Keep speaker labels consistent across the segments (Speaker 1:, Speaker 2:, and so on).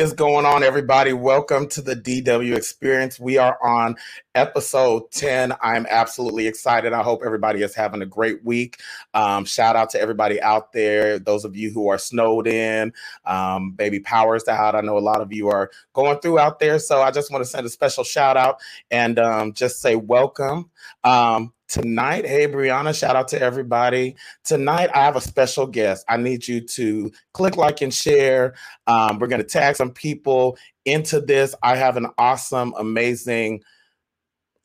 Speaker 1: is going on, everybody? Welcome to the DW Experience. We are on episode 10. I'm absolutely excited. I hope everybody is having a great week. Um, shout out to everybody out there, those of you who are snowed in, um, baby powers out. I know a lot of you are going through out there. So I just want to send a special shout out and um, just say welcome. Um, tonight, hey Brianna, shout out to everybody. Tonight, I have a special guest. I need you to click like and share. Um, we're going to tag some people into this. I have an awesome, amazing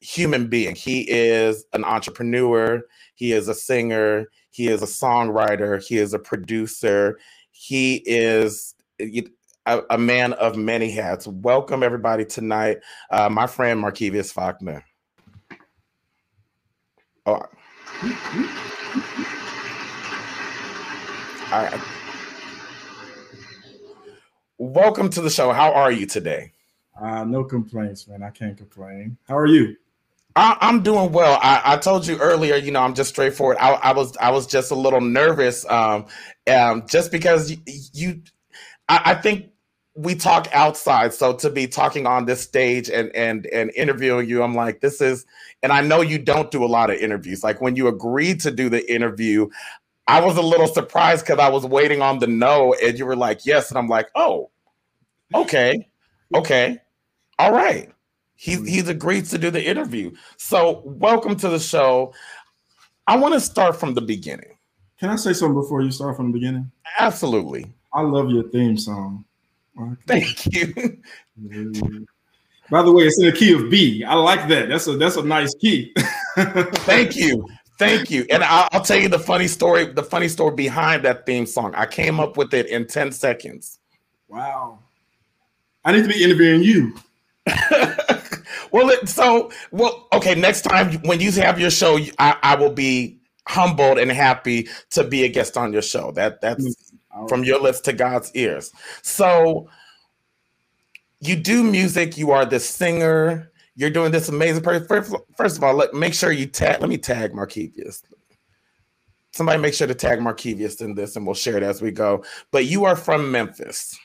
Speaker 1: human being. He is an entrepreneur, he is a singer, he is a songwriter, he is a producer, he is a, a man of many hats. Welcome, everybody, tonight. Uh, my friend Markevius Faulkner. Oh. All right. Welcome to the show. How are you today?
Speaker 2: Uh, no complaints, man. I can't complain. How are you?
Speaker 1: I, am doing well. I, I, told you earlier, you know, I'm just straightforward. I, I was I was just a little nervous, um, um, just because you, you I, I think we talk outside. So to be talking on this stage and and and interviewing you i'm like this is and i know you don't do a lot of interviews. Like when you agreed to do the interview i was a little surprised because i was waiting on the no and you were like yes and i'm like oh okay okay all right. He, mm-hmm. he's agreed to do the interview. So welcome to the show. I want to start from the beginning.
Speaker 2: Can i say something before you start from the beginning?
Speaker 1: Absolutely.
Speaker 2: I love your theme song
Speaker 1: Thank you.
Speaker 2: By the way, it's in the key of B. I like that. That's a that's a nice key.
Speaker 1: Thank you. Thank you. And I'll, I'll, tell you the funny story, the funny story behind that theme song. I came up with it in 10 seconds.
Speaker 2: Wow. I need to be interviewing you.
Speaker 1: well, it, so well, okay. Next time when you have your show, I, I will be humbled and happy to be a guest on your show. That that's mm. From your lips to God's ears. So you do music, you are the singer, you're doing this amazing person. First, first of all, let make sure you tag, let me tag Markevius. Somebody make sure to tag Markevius in this and we'll share it as we go. But you are from Memphis.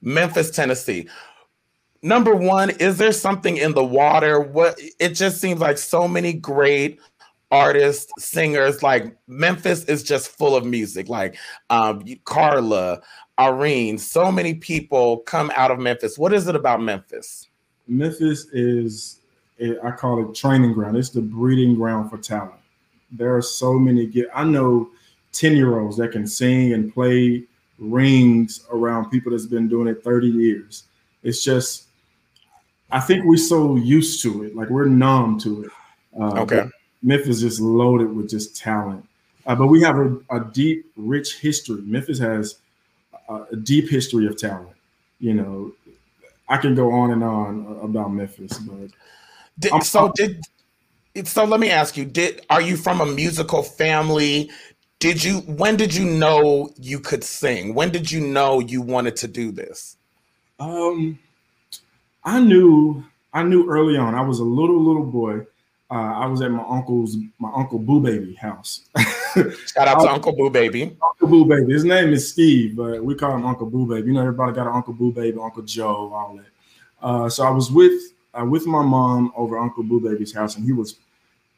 Speaker 1: Memphis, Tennessee. Number one, is there something in the water? What it just seems like so many great artists, singers. Like Memphis is just full of music. Like um, Carla, Irene, so many people come out of Memphis. What is it about Memphis?
Speaker 2: Memphis is, I call it training ground. It's the breeding ground for talent. There are so many. I know ten year olds that can sing and play rings around people that's been doing it 30 years. It's just, I think we're so used to it, like we're numb to it.
Speaker 1: Uh, okay.
Speaker 2: Memphis is loaded with just talent. Uh, but we have a, a, deep, rich history. Memphis has a, a, deep history of talent. You know, I can go on and on about Memphis, but
Speaker 1: did, so did. So let me ask you: Did are you from a musical family? Did you? When did you know you could sing? When did you know you wanted to do this?
Speaker 2: Um, I knew. I knew early on. I was a little little boy uh, I was at my uncle's, my uncle Boo Baby house.
Speaker 1: Shout out to Uncle Boo Baby.
Speaker 2: Uncle Boo Baby. His name is Steve, but we call him Uncle Boo Baby. You know, everybody got an Uncle Boo Baby, Uncle Joe, all that. Uh, so I was with uh, with my mom over Uncle Boo Baby's house, and he was.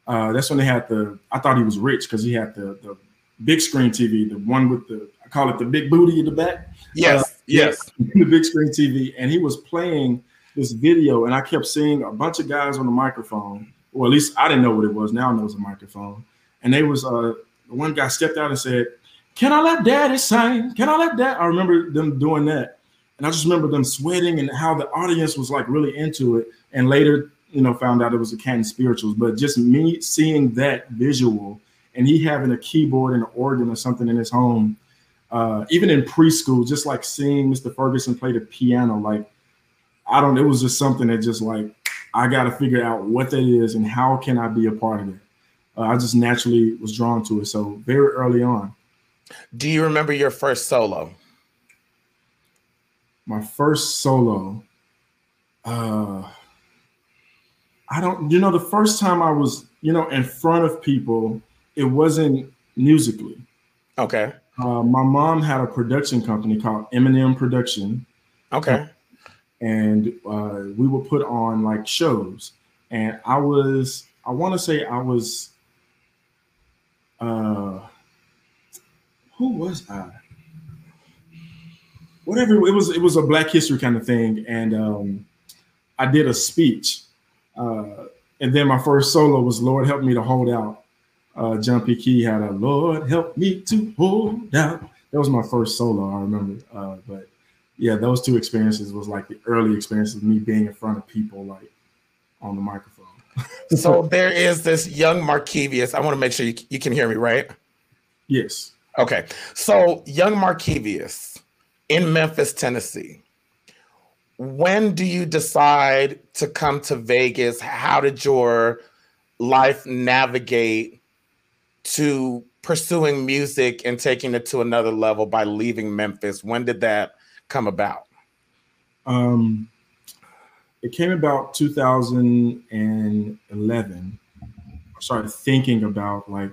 Speaker 2: Uh, that's when they had the. I thought he was rich because he had the the big screen TV, the one with the I call it the big booty in the back.
Speaker 1: Yes, uh, yes,
Speaker 2: the big screen TV, and he was playing this video, and I kept seeing a bunch of guys on the microphone Well, at least I didn't know what it was. Now I know it's a microphone. And they was uh one guy stepped out and said, "Can I let Daddy sing? Can I let Dad?" I remember them doing that, and I just remember them sweating and how the audience was like really into it. And later, you know, found out it was a Canton Spirituals. But just me seeing that visual and he having a keyboard and an organ or something in his home, uh, even in preschool, just like seeing Mr. Ferguson play the piano, like I don't. It was just something that just like I got to figure out what that is and how can I be a part of it. Uh, I just naturally was drawn to it. So very early on.
Speaker 1: Do you remember your first solo?
Speaker 2: My first solo. Uh, I don't. You know, the first time I was, you know, in front of people, it wasn't musically.
Speaker 1: Okay.
Speaker 2: Uh, my mom had a production company called Eminem Production.
Speaker 1: Okay.
Speaker 2: And uh, we would put on like shows. And I was, I want to say I was, uh, who was I? Whatever it was, it was a Black History kind of thing. And um, I did a speech. Uh, and then my first solo was Lord Help Me to Hold Out uh, John P. Kee had a Lord help me to hold out. That was my first solo, I remember. Uh, but yeah, those two experiences was like the early experiences of me being in front of people, like on the microphone.
Speaker 1: so there is this young Markevius. I want to make sure you, you can hear me, right?
Speaker 2: Yes.
Speaker 1: Okay. So young Markevius in Memphis, Tennessee. When do you decide to come to Vegas? How did your life navigate to pursuing music and taking it to another level by leaving Memphis? When did that come about?
Speaker 2: Um, it came about 2011. I started thinking about like,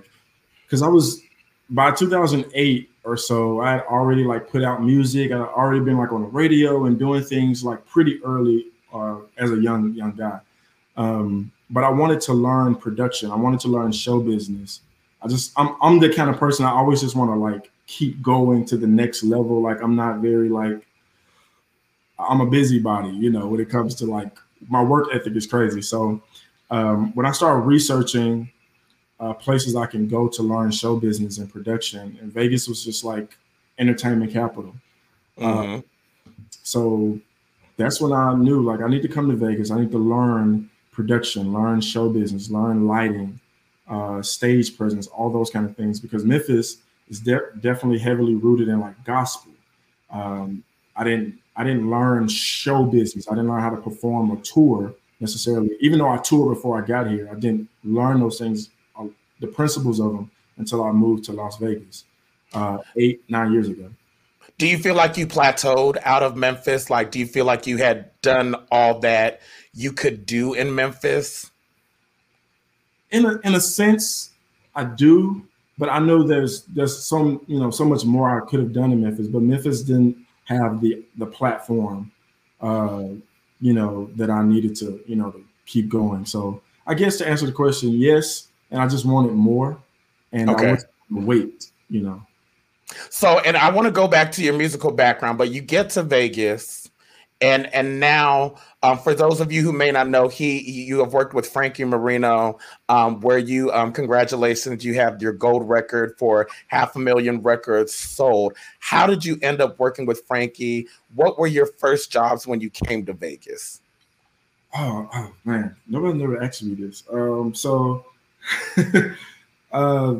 Speaker 2: because I was by 2008 or so, I had already like put out music. I had already been like on the radio and doing things like pretty early uh, as a young young guy. Um, but I wanted to learn production. I wanted to learn show business. I just I'm I'm the kind of person I always just want to like keep going to the next level. Like I'm not very like I'm a busybody, you know, when it comes to like my work ethic is crazy. So um, when I started researching uh, places I can go to learn show business and production, and Vegas was just like entertainment capital. Uh, mm-hmm. Uh, so that's when I knew like I need to come to Vegas. I need to learn production, learn show business, learn lighting, uh, stage presence, all those kind of things. Because Memphis is de- definitely heavily rooted in like gospel. Um, I didn't I didn't learn show business. I didn't learn how to perform or tour necessarily. Even though I toured before I got here, I didn't learn those things, uh, the principles of them, until I moved to Las Vegas uh, eight nine years ago.
Speaker 1: Do you feel like you plateaued out of Memphis? Like, do you feel like you had done all that you could do in Memphis?
Speaker 2: in a, in a sense, I do, but I know there's there's some you know so much more I could have done in Memphis, but Memphis didn't have the the platform, uh, you know, that I needed to you know to keep going. So I guess to answer the question, yes, and I just wanted more, and okay. I wanted to wait, you know.
Speaker 1: So, and I want to go back to your musical background, but you get to Vegas and and now um, for those of you who may not know he you have worked with Frankie Moreno um, where you um, congratulations you have your gold record for half a million records sold. How did you end up working with frankie? What were your first jobs when you came to vegas?
Speaker 2: Oh, oh man nobody never asked me this. Um, so uh,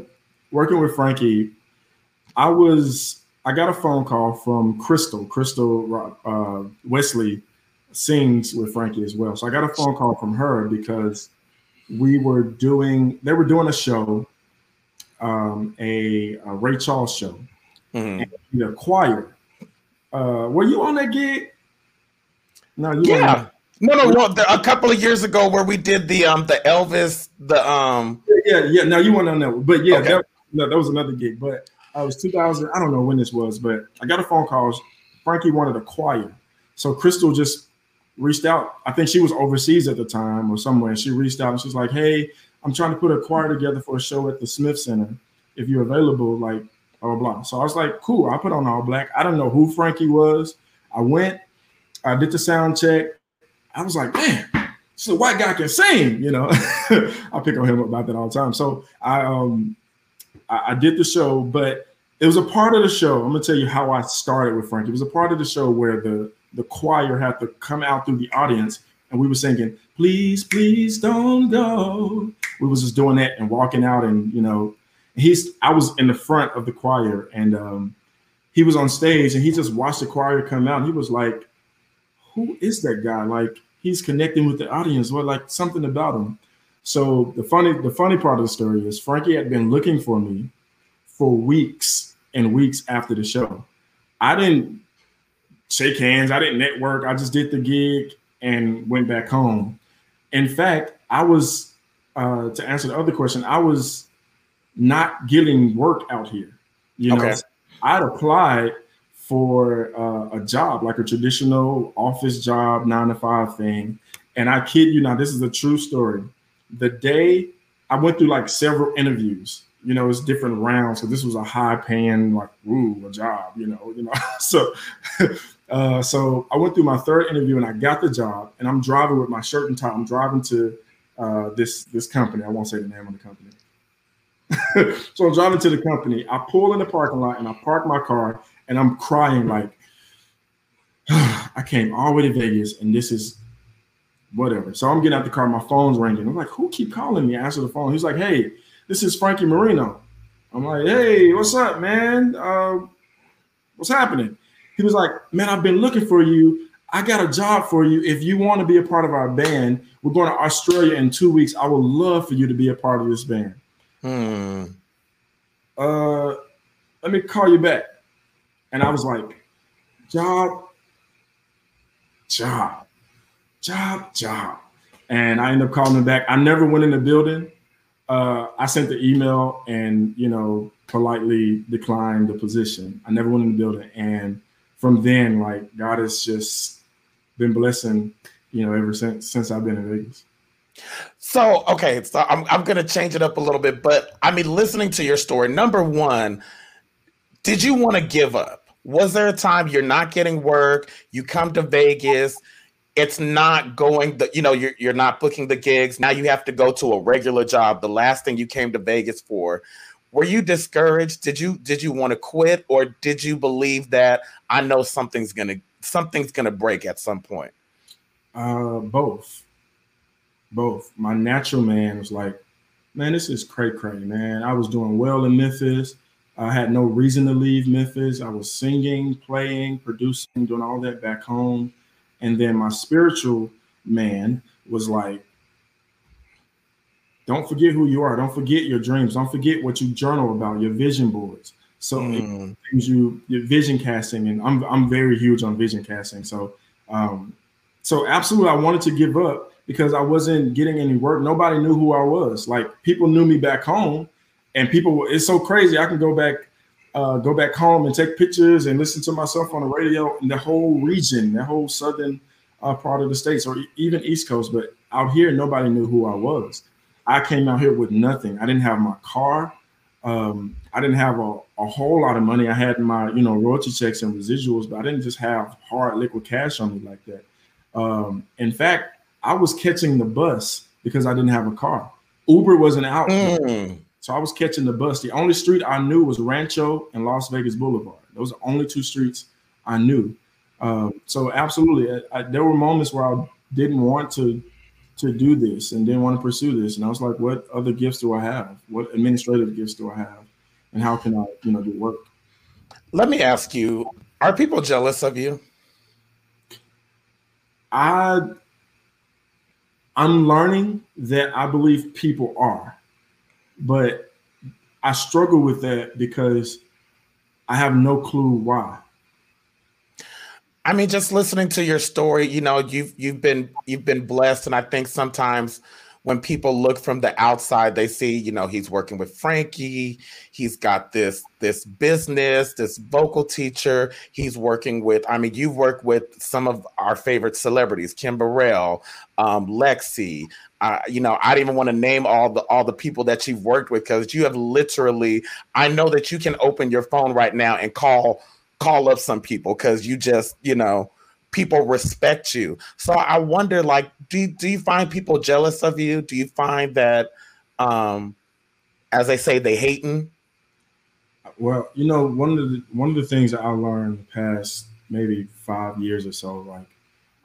Speaker 2: working with frankie i was I got a phone call from Crystal. Crystal uh, Wesley sings with Frankie as well. So I got a phone call from her because we were doing, they were doing a show, um, a, a Ray Charles show, mm-hmm. the choir. Uh, were you on that gig?
Speaker 1: No, you yeah. No, no. The, a couple of years ago, where we did the um the Elvis the um
Speaker 2: yeah yeah. No, you weren't on that one, but yeah, okay. that, no, that was another gig. But it was 2000. I don't know when this was, but I got a phone call. Frankie wanted a choir, so Crystal just reached out. I think she was overseas at the time or somewhere. She reached out and she's like, "Hey, I'm trying to put a choir together for a show at the Smith Center. If you're available, like blah blah." blah. So I was like, "Cool." I put on all black. I don't know who Frankie was. I went. I did the sound check. I was like, "Man, the white guy can sing, you know. I pick on him about that all the time. So I um I, I, did the show, but it was a part of the show. I'm gonna tell you how I started with Frank. It was a part of the show where the the choir had to come out through the audience and we were singing, please, please don't go. We was just doing that and walking out and you know, he's I was in the front of the choir and um he was on stage and he just watched the choir come out. he was like, Who is that guy? Like he's connecting with the audience. What like something about him. So the funny the funny part of the story is Frankie had been looking for me for weeks and weeks after the show. I didn't shake hands. I didn't network. I just did the gig and went back home. In fact, I was uh, to answer the other question. I was not getting work out here. You know, I'd applied for uh, a job, like a traditional office job, nine to five thing. And I kid you not, this is a true story. The day I went through like several interviews, you know, it's different rounds. So this was a high paying, like, woo, a job, you know, you know. so uh, so I went through my third interview and I got the job and I'm driving with my shirt and tie. I'm driving to uh, this this company. I won't say the name of the company. so I'm driving to the company. I pull in the parking lot and I park my car and I'm crying like I came all the way to Vegas and this is whatever. So I'm getting out the car, my phone's ringing. I'm like, who keep calling me? I answer the phone. He's like, hey, this is Frankie Moreno. I'm like, hey, what's up, man? Uh, what's happening? He was like, man, I've been looking for you. I got a job for you. If you want to be a part of our band, we're going to Australia in two weeks. I would love for you to be a part of this band. Hmm. Uh, let me call you back. And I was like, job, job, job, job. And I ended up calling him back. I never went in the building. Uh, I sent the email and, you know, politely declined the position. I never went in the building. And from then, like, God has just been blessing, you know, ever since since I've been in Vegas.
Speaker 1: So, okay, so I'm, I'm going to change it up a little bit, but I mean, listening to your story, number one, did you want to give up? Was there a time you're not getting work? You come to Vegas, it's not going the you know you're you're not booking the gigs. Now you have to go to a regular job. The last thing you came to Vegas for. Were you discouraged? Did you did you want to quit or did you believe that I know something's to something's to break at some point?
Speaker 2: Uh both. Both. My natural man was like, "Man, this is cray cray, man. I was doing well in Memphis. I had no reason to leave Memphis. I was singing, playing, producing, doing all that back home. And then my spiritual man was like, don't forget who you are. Don't forget your dreams. Don't forget what you journal about, your vision boards. So mm. things you your vision casting, and I'm I'm very huge on vision casting. So um, so absolutely I wanted to give up because I wasn't getting any work. Nobody knew who I was. Like people knew me back home, and people it's so crazy i can go back uh, go back home and take pictures and listen to myself on the radio in the whole region the whole southern uh, part of the states or even east coast. But out here nobody knew who i was. I came out here with nothing. I didn't have my car. Um, i didn't have a, a whole lot of money. I had my you know royalty checks and residuals but i didn't just have hard liquid cash on me like that. Um, in fact i was catching the bus because i didn't have a car. Uber wasn't out. Mm. So I was catching the bus. The only street I knew was Rancho and Las Vegas Boulevard. Those are the only two streets I knew. Um, so absolutely, I, I, there were moments where I didn't want to to do this and didn't want to pursue this, and I was like, "What other gifts do I have? What administrative gifts do I have? And how can I, you know, do work?"
Speaker 1: Let me ask you: Are people jealous of you?
Speaker 2: I I'm learning that I believe people are. But I struggle with that because I have no clue why.
Speaker 1: I mean, just listening to your story, you know, you've you've been you've been blessed, and I think sometimes when people look from the outside, they see, you know, he's working with Frankie. He's got this this business, this vocal teacher. He's working with. I mean, you've worked with some of our favorite celebrities, Kim Burrell, um, Lexi. Uh, you know, I don't even want to name all the all the people that you've worked with because you have literally. I know that you can open your phone right now and call call up some people because you just, you know people respect you. So I wonder, like, do you, do you find people jealous of you? Do you find that, um, as they say, they hating?
Speaker 2: Well, you know, one of the one of the things that I learned the past maybe five years or so, like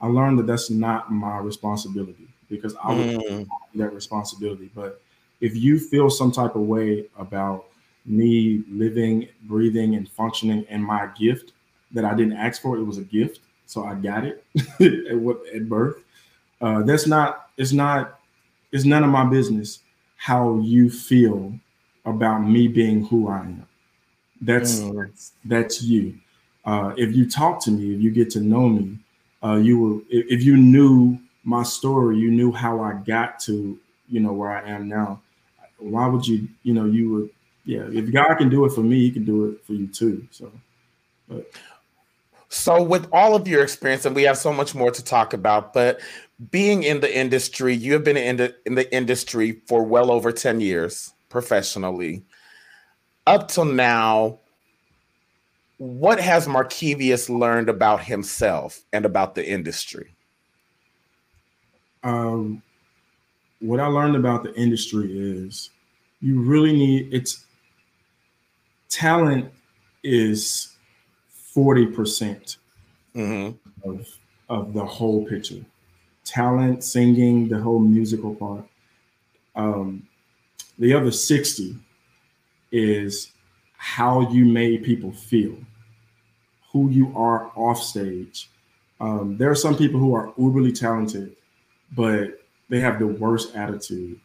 Speaker 2: I learned that that's not my responsibility because I would
Speaker 1: Mm,
Speaker 2: that responsibility. But if you feel some type of way about me living, breathing, and functioning in my gift that I didn't ask for, it was a gift, so I got it at what at birth. Uh, that's not. It's not. It's none of my business how you feel about me being who I am. That's
Speaker 1: Mm.
Speaker 2: that's, that's you. Uh, if you talk to me, if you get to know me, uh, you will. If, if you knew my story, you knew how I got to you know where I am now. Why would you? You know, you would. Yeah, if God can do it for me, He can do it for you too. So,
Speaker 1: So, with all of your experience, and we have so much more to talk about, but being in the industry, you have been in the in the industry for well over ten years professionally. Up till now, what has Markevius learned about himself and about the industry?
Speaker 2: um, what I learned about the industry is you really need it's talent is forty percent
Speaker 1: Mhm.
Speaker 2: of of the whole picture. Talent, singing, the whole musical part. Um, the other 60 is how you made people feel, who you are off stage. Um, there are some people who are uberly talented, but they have the worst attitude.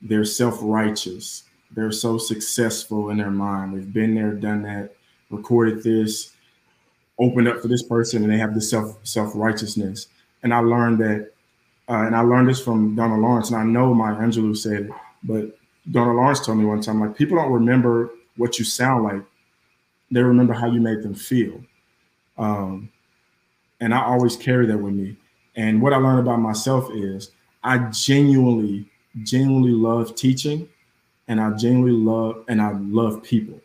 Speaker 2: They're self righteous. They're so successful in their mind. They've been there, done that, recorded this, opened up for this person, and they have this self self righteousness. And I learned that, uh, and I learned this from Donald Lawrence. And I know Maya Angelou said it, but Donald Lawrence told me one time, like people don't remember what you sound like; they remember how you made them feel. Um, and I always carry that with me. And what I learned about myself is I genuinely, genuinely love teaching, and I genuinely love and I love people.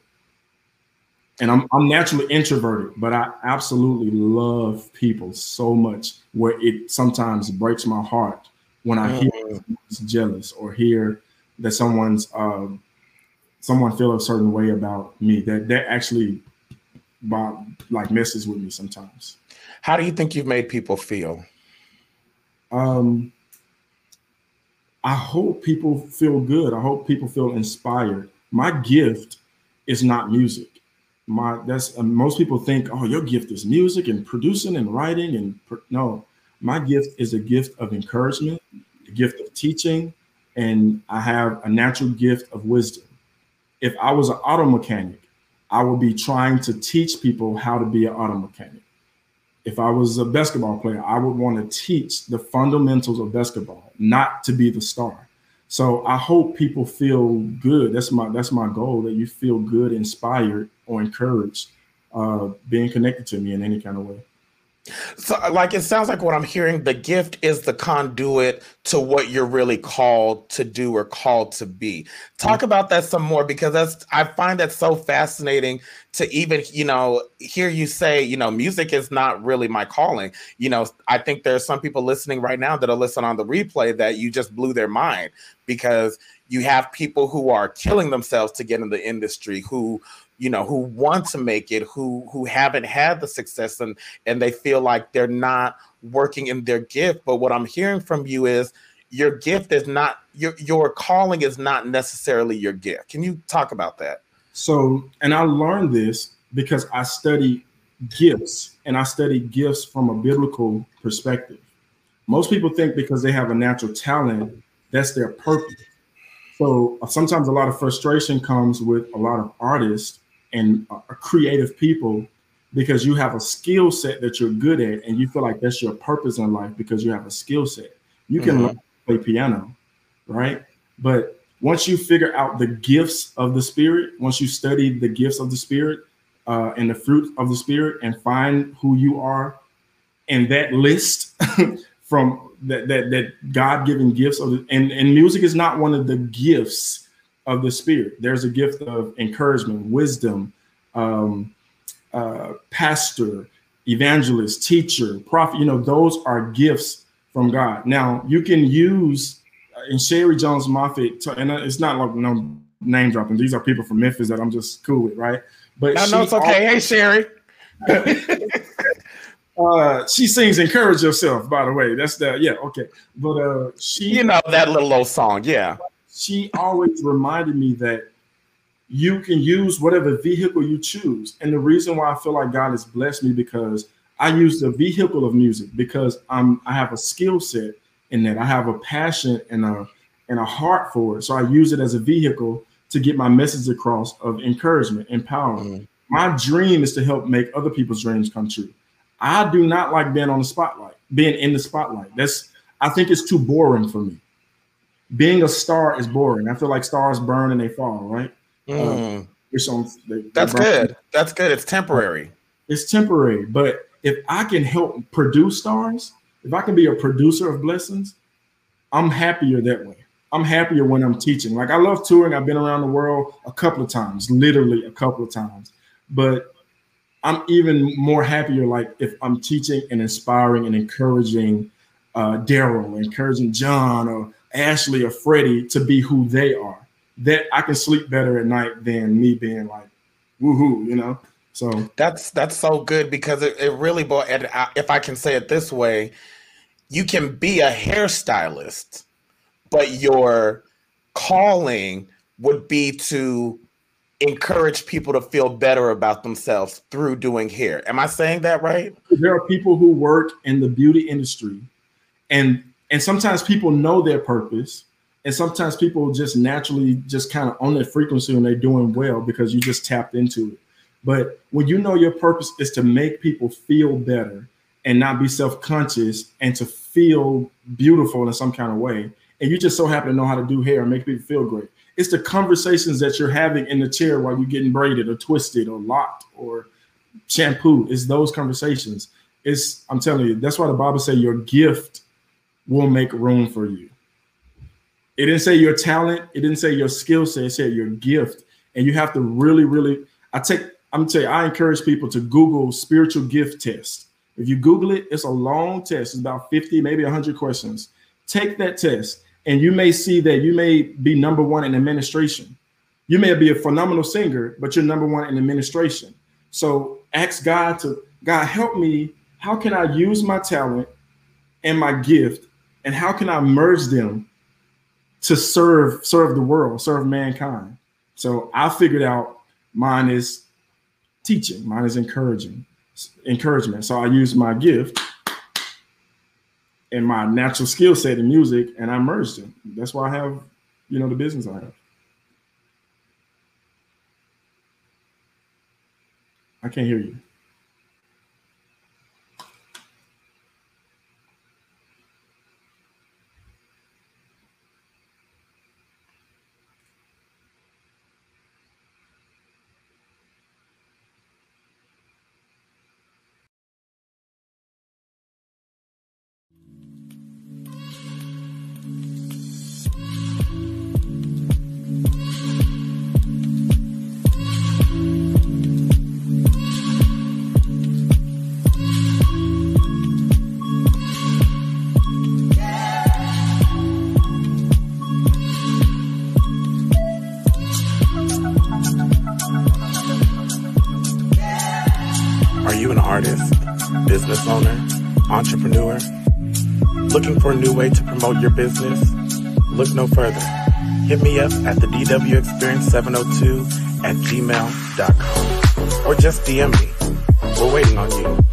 Speaker 2: And I'm I'm naturally introverted, but I absolutely love people so much where it sometimes breaks my heart when I hear
Speaker 1: Mhm.
Speaker 2: someone's jealous or hear that someone's um, someone feel a certain way about me. That that actually like messes with me sometimes.
Speaker 1: How do you think you've made people feel?
Speaker 2: um, I hope people feel good. I hope people feel inspired. My gift is not music. My that's most people think, oh, your gift is music and producing and writing and pro-" no. My gift is a gift of encouragement, a gift of teaching, and I have a natural gift of wisdom. If I was an auto mechanic, I would be trying to teach people how to be an auto mechanic if I was a basketball player, I would want to teach the fundamentals of basketball, not to be the star. So I hope people feel good. That's my that's my goal that you feel good, inspired, or encouraged, uh, being connected to me in any kind of way.
Speaker 1: So, like, it sounds like what I'm hearing the gift is the conduit to what you're really called to do or called to be. Talk about that some more because that's, I find that so fascinating to even, you know, hear you say, you know, music is not really my calling. You know, I think there's some people listening right now that'll listen on the replay that you just blew their mind because you have people who are killing themselves to get in the industry who you know who want to make it who who haven't had the success and and they feel like they're not working in their gift but what i'm hearing from you is your gift is not your your calling is not necessarily your gift can you talk about that
Speaker 2: So, and I learned this because I study gifts and I study gifts from a biblical perspective. Most people think because they have a natural talent, that's their purpose. So sometimes a lot of frustration comes with a lot of artists and creative people because you have a skill set that you're good at and you feel like that's your purpose in life because you have a skill set. You can
Speaker 1: Mhm.
Speaker 2: to play piano, right? But once you figure out the gifts of the spirit, once you study the gifts of the spirit uh, and the fruit of the spirit and find who you are and that list from that that, that God-given gifts of and, and music is not one of the gifts of the spirit. There's a gift of encouragement, wisdom, um, uh, pastor, evangelist, teacher, prophet. You know, those are gifts from God. Now you can use and Sheri Jones Moffett, and it's not like no name dropping. These are people from Memphis that I'm just cool with, right?
Speaker 1: But I know it's okay. hey, Sherry.
Speaker 2: uh, she sings "Encourage Yourself." By the way, that's the yeah, okay. But uh, she,
Speaker 1: you know that little old song, yeah.
Speaker 2: She always reminded me that you can use whatever vehicle you choose, and the reason why I feel like God has blessed me because I use the vehicle of music because I'm I have a skill set in that. I have a passion and a and a heart for it. So I use it as a vehicle to get my message across of encouragement, empowerment. Mm. My dream is to help make other people's dreams come true. I do not like being on the spotlight, being in the spotlight. That's I think it's too boring for me. Being a star is boring. I feel like stars burn and they fall, right?
Speaker 1: Mm. Um, they, That's good. That's good. It's temporary.
Speaker 2: It's temporary, but if I can help produce stars, if I can be a producer of blessings, I'm happier that way. I'm happier when I'm teaching. Like I love touring. I've been around the world a couple of times, literally a couple of times. But I'm even more happier like if I'm teaching and inspiring and encouraging uh, Daryl, encouraging John or Ashley or Freddie to be who they are. That I can sleep better at night than me being like, woohoo, you know. So
Speaker 1: that's that's so good because it, it really brought. If I can say it this way, you can be a hairstylist, but your calling would be to encourage people to feel better about themselves through doing hair. Am I saying that right?
Speaker 2: There are people who work in the beauty industry and and sometimes people know their purpose and sometimes people just naturally just kind of on that frequency and they're doing well because you just tapped into it. But when you know your purpose is to make people feel better and not be self-conscious and to feel beautiful in some kind of way, and you just so happen to know how to do hair and make people feel great. It's the conversations that you're having in the chair while you're getting braided or twisted or locked or shampooed. It's those conversations. It's I'm telling you, that's why the Bible say your gift will make room for you. It didn't say your talent, it didn't say your skill set, it said your gift. And you have to really, really, I take, I'm gonna tell you, I encourage people to Google spiritual gift test. If you Google it, it's a long test, it's about 50, maybe 100 questions. Take that test, and you may see that you may be number one in administration. You may be a phenomenal singer, but you're number one in administration. So ask God to, God, help me. How can I use my talent and my gift, and how can I merge them to serve serve the world, serve mankind. So I figured out mine is teaching, mine is encouraging, encouragement. So I use my gift and my natural skill set in music, and I merged them. That's why I have, you know, the business I have. I can't hear you.
Speaker 1: New way to promote your business? Look no further. Hit me up at the DW Experience 702 at gmail.com or just DM me. We're waiting on you.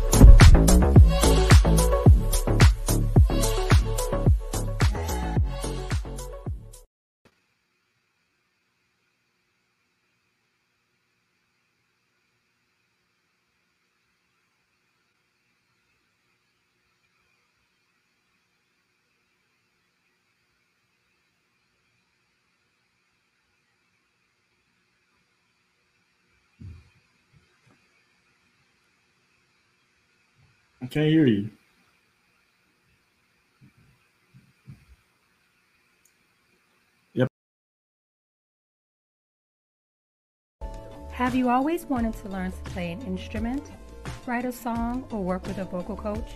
Speaker 1: I can't hear you. Yep.
Speaker 3: Have you always wanted to learn to play an instrument? write a song, or work with a vocal coach?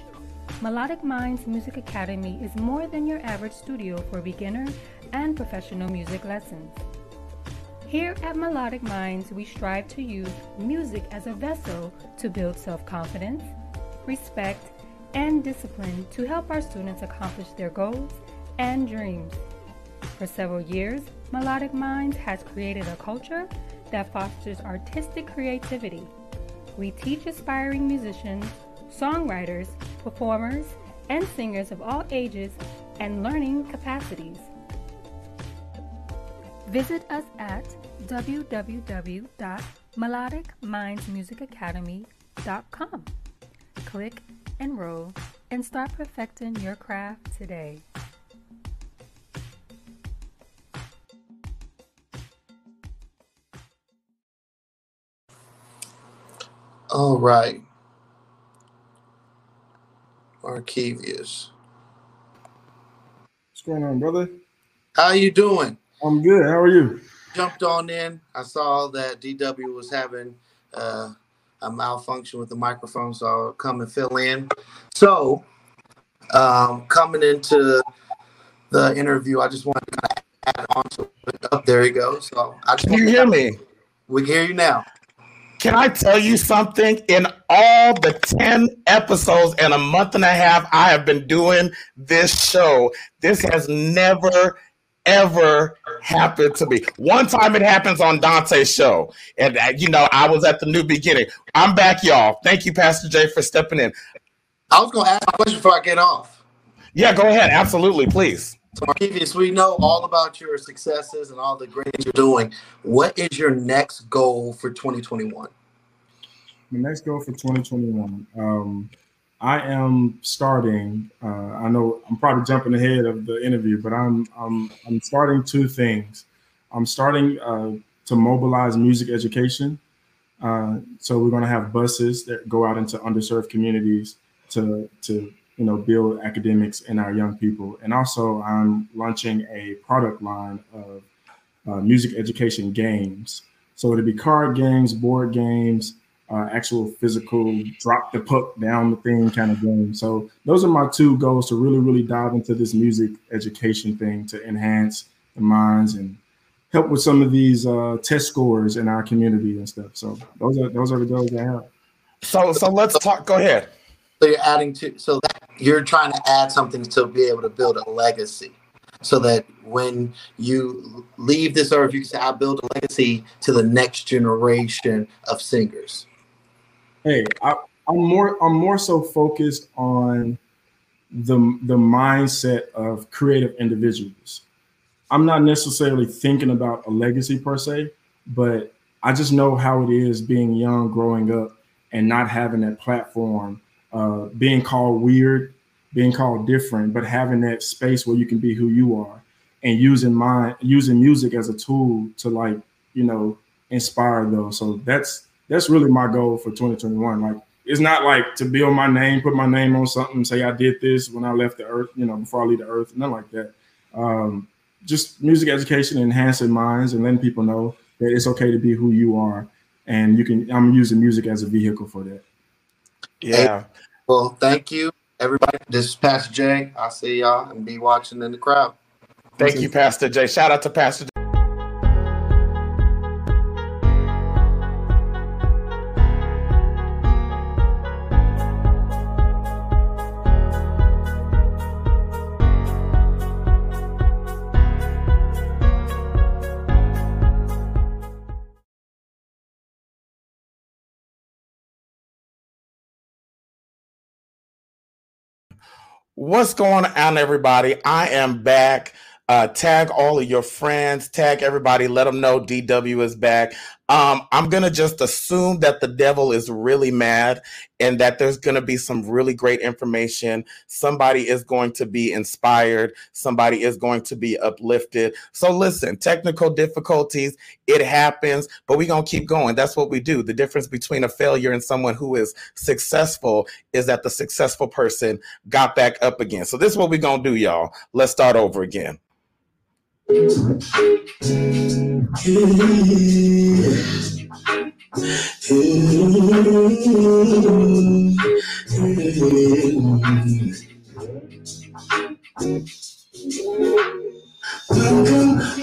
Speaker 3: Melodic Minds Music Academy is more than your average studio for beginner and professional music lessons. Here at Melodic Minds, we strive to use music as a vessel to build self confidence, respect, and discipline to help our students accomplish their goals and dreams. For several years, Melodic Minds has created a culture that fosters artistic creativity. We teach aspiring musicians, songwriters, performers, and singers of all ages and learning capacities. Visit us at www.melodicmindsmusicacademy.com. Click enroll and start perfecting your craft today.
Speaker 4: All right. Markevius.
Speaker 2: What's going on, brother?
Speaker 4: How you doing?
Speaker 2: I'm good. How are you?
Speaker 4: Jumped on in. I saw that DW was having uh, a malfunction with the microphone, so I'll come and fill in. So, um, coming into the interview, I just wanted to kind of add on to it. Oh, there you go. So, I just
Speaker 1: Can you hear me?
Speaker 4: We can hear you now.
Speaker 1: Can I tell you something? In all the 10 episodes and a month and a half I have been doing this show, this has never, ever happened to me. One time it happens on Dante's show. And, uh, you know, I was at the new beginning. I'm back, y'all. Thank you, Pastor Jay, for stepping in.
Speaker 4: I was going to ask a question before I get off.
Speaker 1: Yeah, go ahead. Absolutely, please.
Speaker 4: So, Markevius, we know all about your successes and all the great things you're doing. What is your next goal for 2021?
Speaker 2: The next goal for 2021. Um, I am starting. Uh, I know I'm probably jumping ahead of the interview, but I'm I'm I'm starting two things. I'm starting uh, to mobilize music education. Uh, so we're going to have buses that go out into underserved communities to to you know build academics in our young people, and also I'm launching a product line of uh, music education games. So it'll be card games, board games, uh, actual physical drop the puck down the thing kind of game. So those are my two goals to really, really dive into this music education thing to enhance the minds and help with some of these uh, test scores in our community and stuff. So those are those are the goals I have.
Speaker 1: So so let's talk. Go ahead.
Speaker 4: So you're adding to so that you're trying to add something to be able to build a legacy, so that when you leave this earth, you can say, "I build a legacy to the next generation of singers."
Speaker 2: Hey, I, I'm more I'm more so focused on the the mindset of creative individuals. I'm not necessarily thinking about a legacy per se, but I just know how it is being young, growing up, and not having that platform, uh, being called weird, being called different, but having that space where you can be who you are, and using my using music as a tool to like you know inspire those. So that's that's really my goal for 2021. Like it's not like to build my name, put my name on something, say I did this when I left the earth, you know, before I leave the earth, nothing like that. Um, just music education, enhancing minds, and letting people know that it's okay to be who you are, and you can. I'm using music as a vehicle for that.
Speaker 1: Yeah.
Speaker 4: Well, thank you, everybody. This is Pastor Jay. I'll see y'all and be watching in the crowd.
Speaker 1: Thank you, Pastor Jay. Shout out to Pastor Jay. What's going on, everybody? I am back. Uh, tag all of your friends, tag everybody, let them know DW is back. Um, I'm gonna just assume that the devil is really mad and that there's gonna be some really great information. Somebody is going to be inspired, somebody is going to be uplifted. So, listen, technical difficulties, it happens, but we're gonna keep going. That's what we do. The difference between a failure and someone who is successful is that the successful person got back up again. So, this is what we're gonna do, y'all. Let's start over again.
Speaker 5: Welcome,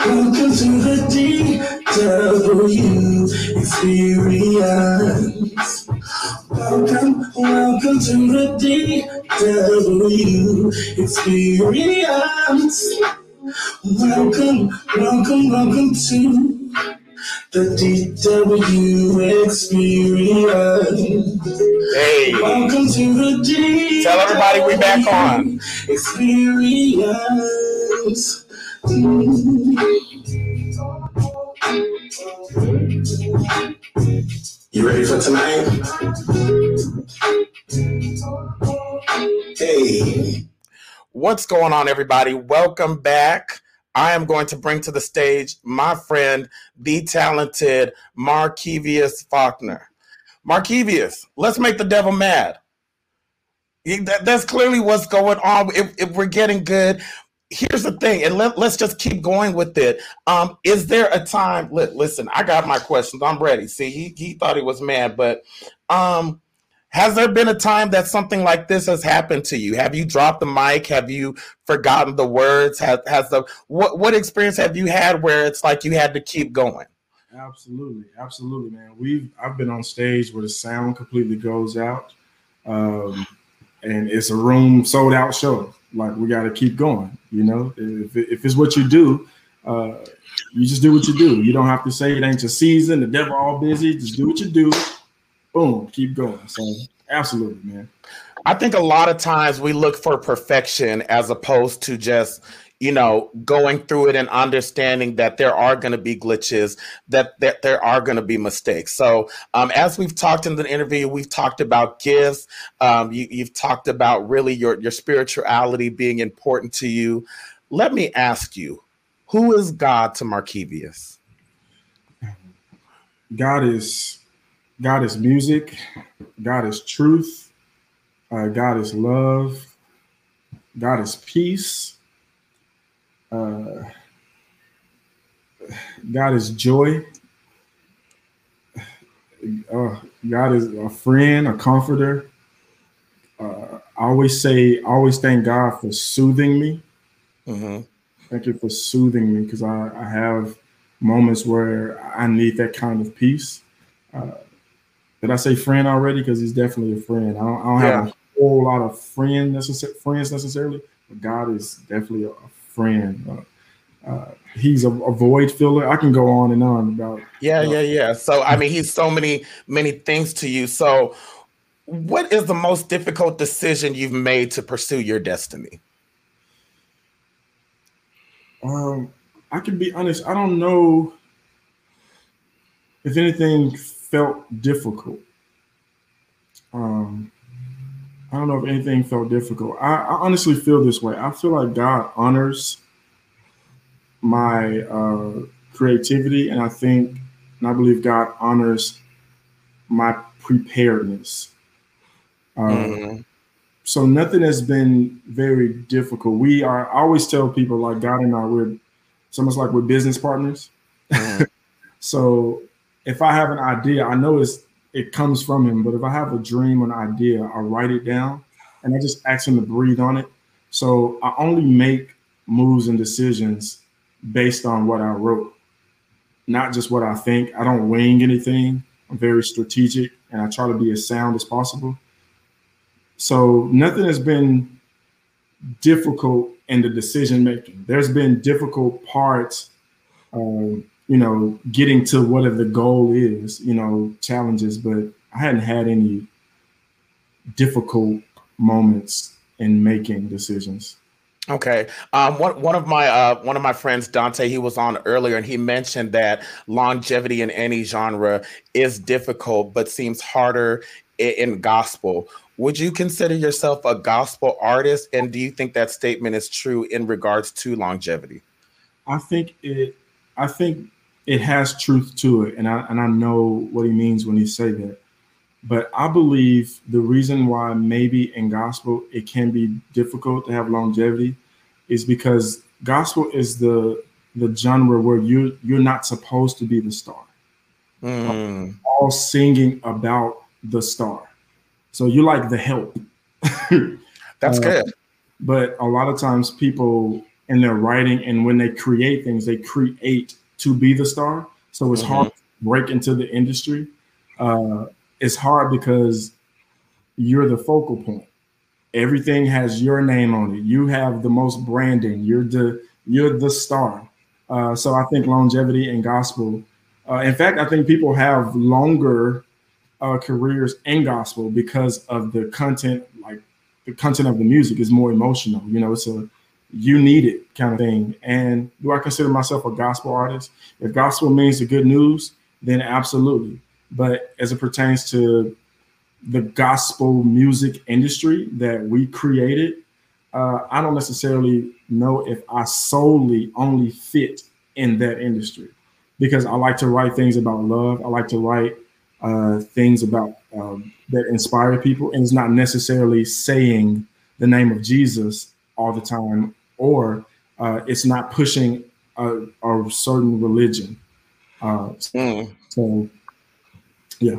Speaker 5: welcome to the DW experience. Welcome, welcome to the DW experience. Welcome, welcome, welcome to the DW experience.
Speaker 1: Hey,
Speaker 5: Welcome to the DW
Speaker 1: Tell everybody we're back on.
Speaker 5: experience. You ready for tonight? Hey.
Speaker 1: What's going on, everybody? Welcome back. I am going to bring to the stage my friend, the talented Markevius Faulkner. Markevius, let's make the devil mad. That's clearly what's going on. If, if we're getting good, here's the thing, and let, let's just keep going with it. Um, is there a time? Li- listen, I got my questions. I'm ready. See, he, he thought he was mad, but um, has there been a time that something like this has happened to you? Have you dropped the mic? Have you forgotten the words? Has, has the what what experience have you had where it's like you had to keep going?
Speaker 2: Absolutely, absolutely, man. We've I've been on stage where the sound completely goes out, um, and it's a room sold out show. Like we got to keep going. You know, if if it's what you do, uh, you just do what you do. You don't have to say it ain't your season. The devil all busy. Just do what you do. Boom, keep going. So absolutely, man.
Speaker 1: I think a lot of times we look for perfection as opposed to just, you know, going through it and understanding that there are going to be glitches, that, that there are going to be mistakes. So, um, as we've talked in the interview, we've talked about gifts. Um, you, you've talked about really your, your spirituality being important to you. Let me ask you, who is God to Markevius?
Speaker 2: God is God is music. God is truth. Uh, God is love. God is peace. Uh, God is joy. Uh, God is a friend, a comforter. Uh, I always say, I always thank God for soothing me.
Speaker 1: Mm-hmm.
Speaker 2: Thank you for soothing me because I, I have moments where I need that kind of peace. Uh, did I say friend already? Because he's definitely a friend. I don't, I don't have a whole lot of friend necess- friends necessarily, but God is definitely a, a friend. Uh, uh, he's a, a void filler. I can go on and on about.
Speaker 1: Yeah, yeah, yeah. So I mean, he's so many, many things to you. So, what is the most difficult decision you've made to pursue your destiny?
Speaker 2: Um, I can be honest. I don't know if anything felt difficult. Um, I don't know if anything felt difficult. I, I honestly feel this way. I feel like God honors my uh, creativity, and I think, and I believe God honors my preparedness. Um,
Speaker 1: Mhm.
Speaker 2: so nothing has been very difficult. We are. I always tell people like God and I, we're it's almost like we're business partners.
Speaker 1: Mhm.
Speaker 2: So if I have an idea, I know it's it comes from him. But if I have a dream or an idea, I write it down and I just ask him to breathe on it. So I only make moves and decisions based on what I wrote, not just what I think. I don't wing anything. I'm very strategic and I try to be as sound as possible. So nothing has been difficult in the decision making. There's been difficult parts, um, you know, getting to whatever the goal is, you know, challenges, but I hadn't had any difficult moments in making decisions.
Speaker 1: Okay. Um, one one of my uh, one of my friends, Dante, he was on earlier, and he mentioned that longevity in any genre is difficult, but seems harder in, in gospel. Would you consider yourself a gospel artist, and do you think that statement is true in regards to longevity?
Speaker 2: I think it I think it has truth to it, and I and I know what he means when he say that. But I believe the reason why maybe in gospel it can be difficult to have longevity is because gospel is the the genre where you you're not supposed to be the star.
Speaker 1: Mm,
Speaker 2: All singing about the star. So you're like the help.
Speaker 1: That's
Speaker 2: Uh,
Speaker 1: good.
Speaker 2: but a lot of times people in their writing and when they create things they create to be the star. So it's
Speaker 1: Mhm.
Speaker 2: hard to break into the industry. Uh, it's hard because you're the focal point. Everything has your name on it. You have the most branding. You're the you're the star. Uh, so i think longevity and gospel uh, in fact i think people have longer uh, careers in gospel because of the content like the content of the music is more emotional. You know, it's a you need it kind of thing. And do I consider myself a gospel artist? If gospel means the good news, then absolutely. But as it pertains to the gospel music industry that we created, uh, I don't necessarily know if I solely only fit in that industry because I like to write things about love. I like to write uh, things about um, that inspire people, and it's not necessarily saying the name of Jesus all the time, or uh, it's not pushing a, a certain religion. Uh,
Speaker 1: Mm.
Speaker 2: so, yeah,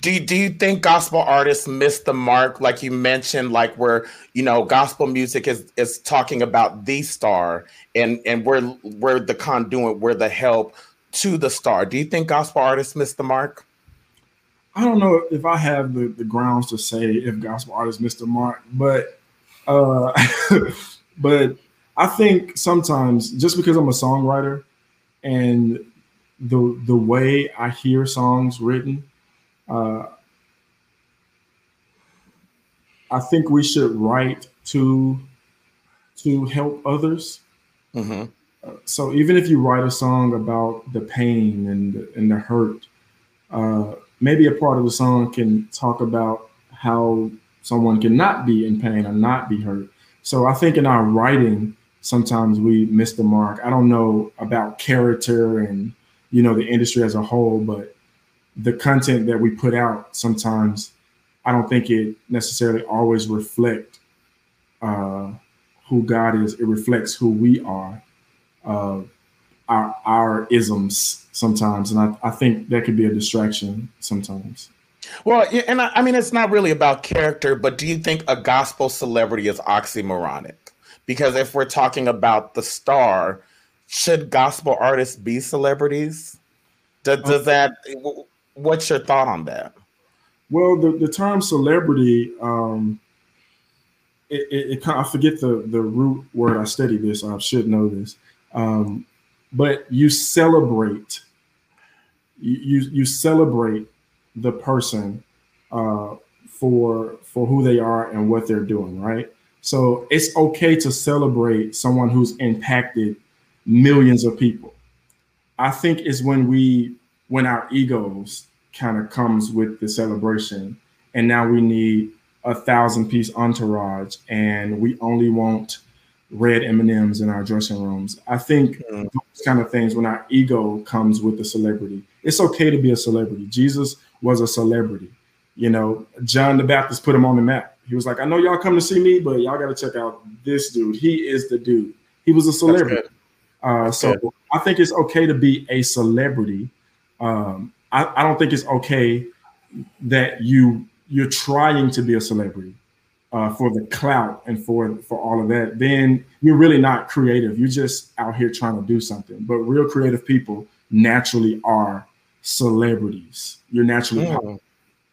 Speaker 1: Do you, do you think gospel artists miss the mark, like you mentioned, like where you know gospel music is is talking about the star, and and we're we're the conduit, we're the help to the star. Do you think gospel artists miss the mark?
Speaker 2: I don't know if I have the, the grounds to say if gospel artists miss the mark, but uh, but I think sometimes just because I'm a songwriter and the the way I hear songs written, uh, I think we should write to to help others.
Speaker 1: hmm
Speaker 2: Uh, so even if you write a song about the pain and and the hurt, uh, maybe a part of the song can talk about how someone can not be in pain or not be hurt. So I think in our writing, sometimes we miss the mark. I don't know about character and you know the industry as a whole, but the content that we put out sometimes I don't think it necessarily always reflect uh, who God is. It reflects who we are, uh, our our isms sometimes, and I, I think that could be a distraction sometimes.
Speaker 1: Well, and I, I mean, it's not really about character, but do you think a gospel celebrity is oxymoronic? Because if we're talking about the star, should gospel artists be celebrities? Does, does that? What's your thought on that?
Speaker 2: Well, the, the term celebrity, um, it, it, it I forget the, the root word. I studied this. I should know this. Um, but you celebrate, you, you, you celebrate the person uh, for for who they are and what they're doing, right? So it's okay to celebrate someone who's impacted millions of people. I think it's when we when our egos kind of comes with the celebration, and now we need a thousand piece entourage, and we only want red M and M's in our dressing rooms. I think
Speaker 1: Mm.
Speaker 2: those kind of things when our ego comes with the celebrity, it's okay to be a celebrity. Jesus was a celebrity. You know, John the Baptist put him on the map. He was like, I know y'all come to see me, but y'all got to check out this dude. He is the dude. He was a celebrity. Uh, so I think it's okay to be a celebrity. Um, I, I don't think it's okay that you you're trying to be a celebrity uh, for the clout and for for all of that. Then you're really not creative. You're just out here trying to do something. But real creative people naturally are celebrities. You're naturally
Speaker 1: Mm.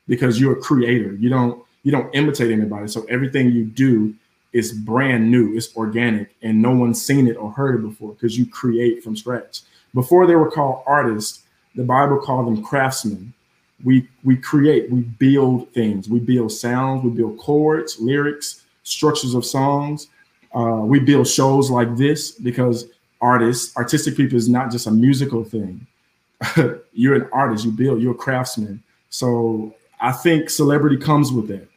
Speaker 2: because you're a creator. You don't you don't imitate anybody. So everything you do is brand new. It's organic, and no one's seen it or heard it before because you create from scratch. Before they were called artists, the Bible called them craftsmen. We we create, we build things. We build sounds. We build chords, lyrics, structures of songs. Uh, we build shows like this because artists, artistic people, is not just a musical thing. you're an artist. You build. You're a craftsman. So I think celebrity comes with that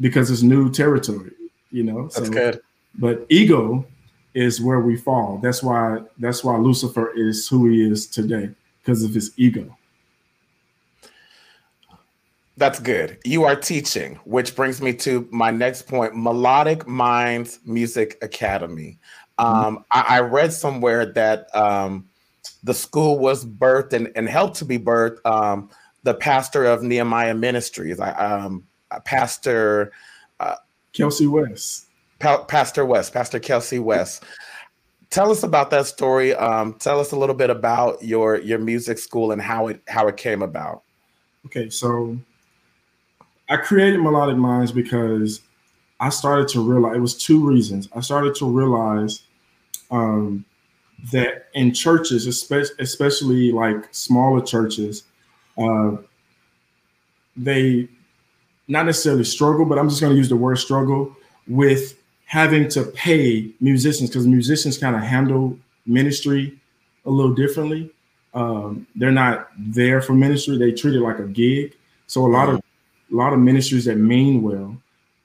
Speaker 2: because it's new territory, you know.
Speaker 1: That's
Speaker 2: so,
Speaker 1: good.
Speaker 2: But ego is where we fall. That's why that's why Lucifer is who he is today because of his ego.
Speaker 1: That's good. You are teaching, which brings me to my next point Melodic Minds Music Academy. Um, I, I read somewhere that um, the school was birthed and, and helped to be birthed. Um, the pastor of Nehemiah Ministries, I, um, Pastor Uh,
Speaker 2: Kelsey West.
Speaker 1: Pa- Pastor West, Pastor Kelsey West. Tell us about that story. Um, tell us a little bit about your your music school and how it how it came about.
Speaker 2: Okay, so I created Melodic Minds because I started to realize it was two reasons. I started to realize um, that in churches, especially, like smaller churches, uh, they not necessarily struggle, but I'm just going to use the word struggle with having to pay musicians because musicians kind of handle ministry a little differently. Um, they're not there for ministry; they treat it like a gig. So a lot of a lot of ministries that mean well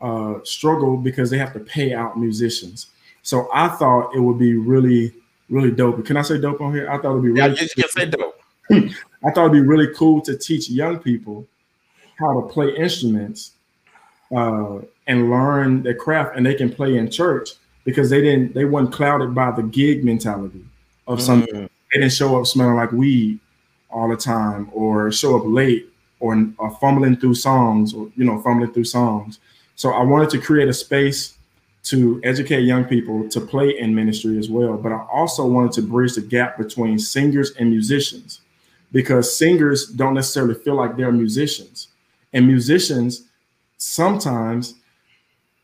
Speaker 2: uh, struggle because they have to pay out musicians. So I thought it would be really, really dope. Can I say dope on here? I thought it'd be really.
Speaker 1: Yeah, you can say dope.
Speaker 2: I thought it'd be really cool to teach young people how to play instruments uh, and learn their craft, and they can play in church because they didn't they weren't clouded by the gig mentality of some.
Speaker 1: Mm.
Speaker 2: They didn't show up smelling like weed all the time, or show up late, or, or fumbling through songs, or you know fumbling through songs. So I wanted to create a space to educate young people to play in ministry as well. But I also wanted to bridge the gap between singers and musicians because singers don't necessarily feel like they're musicians, and musicians sometimes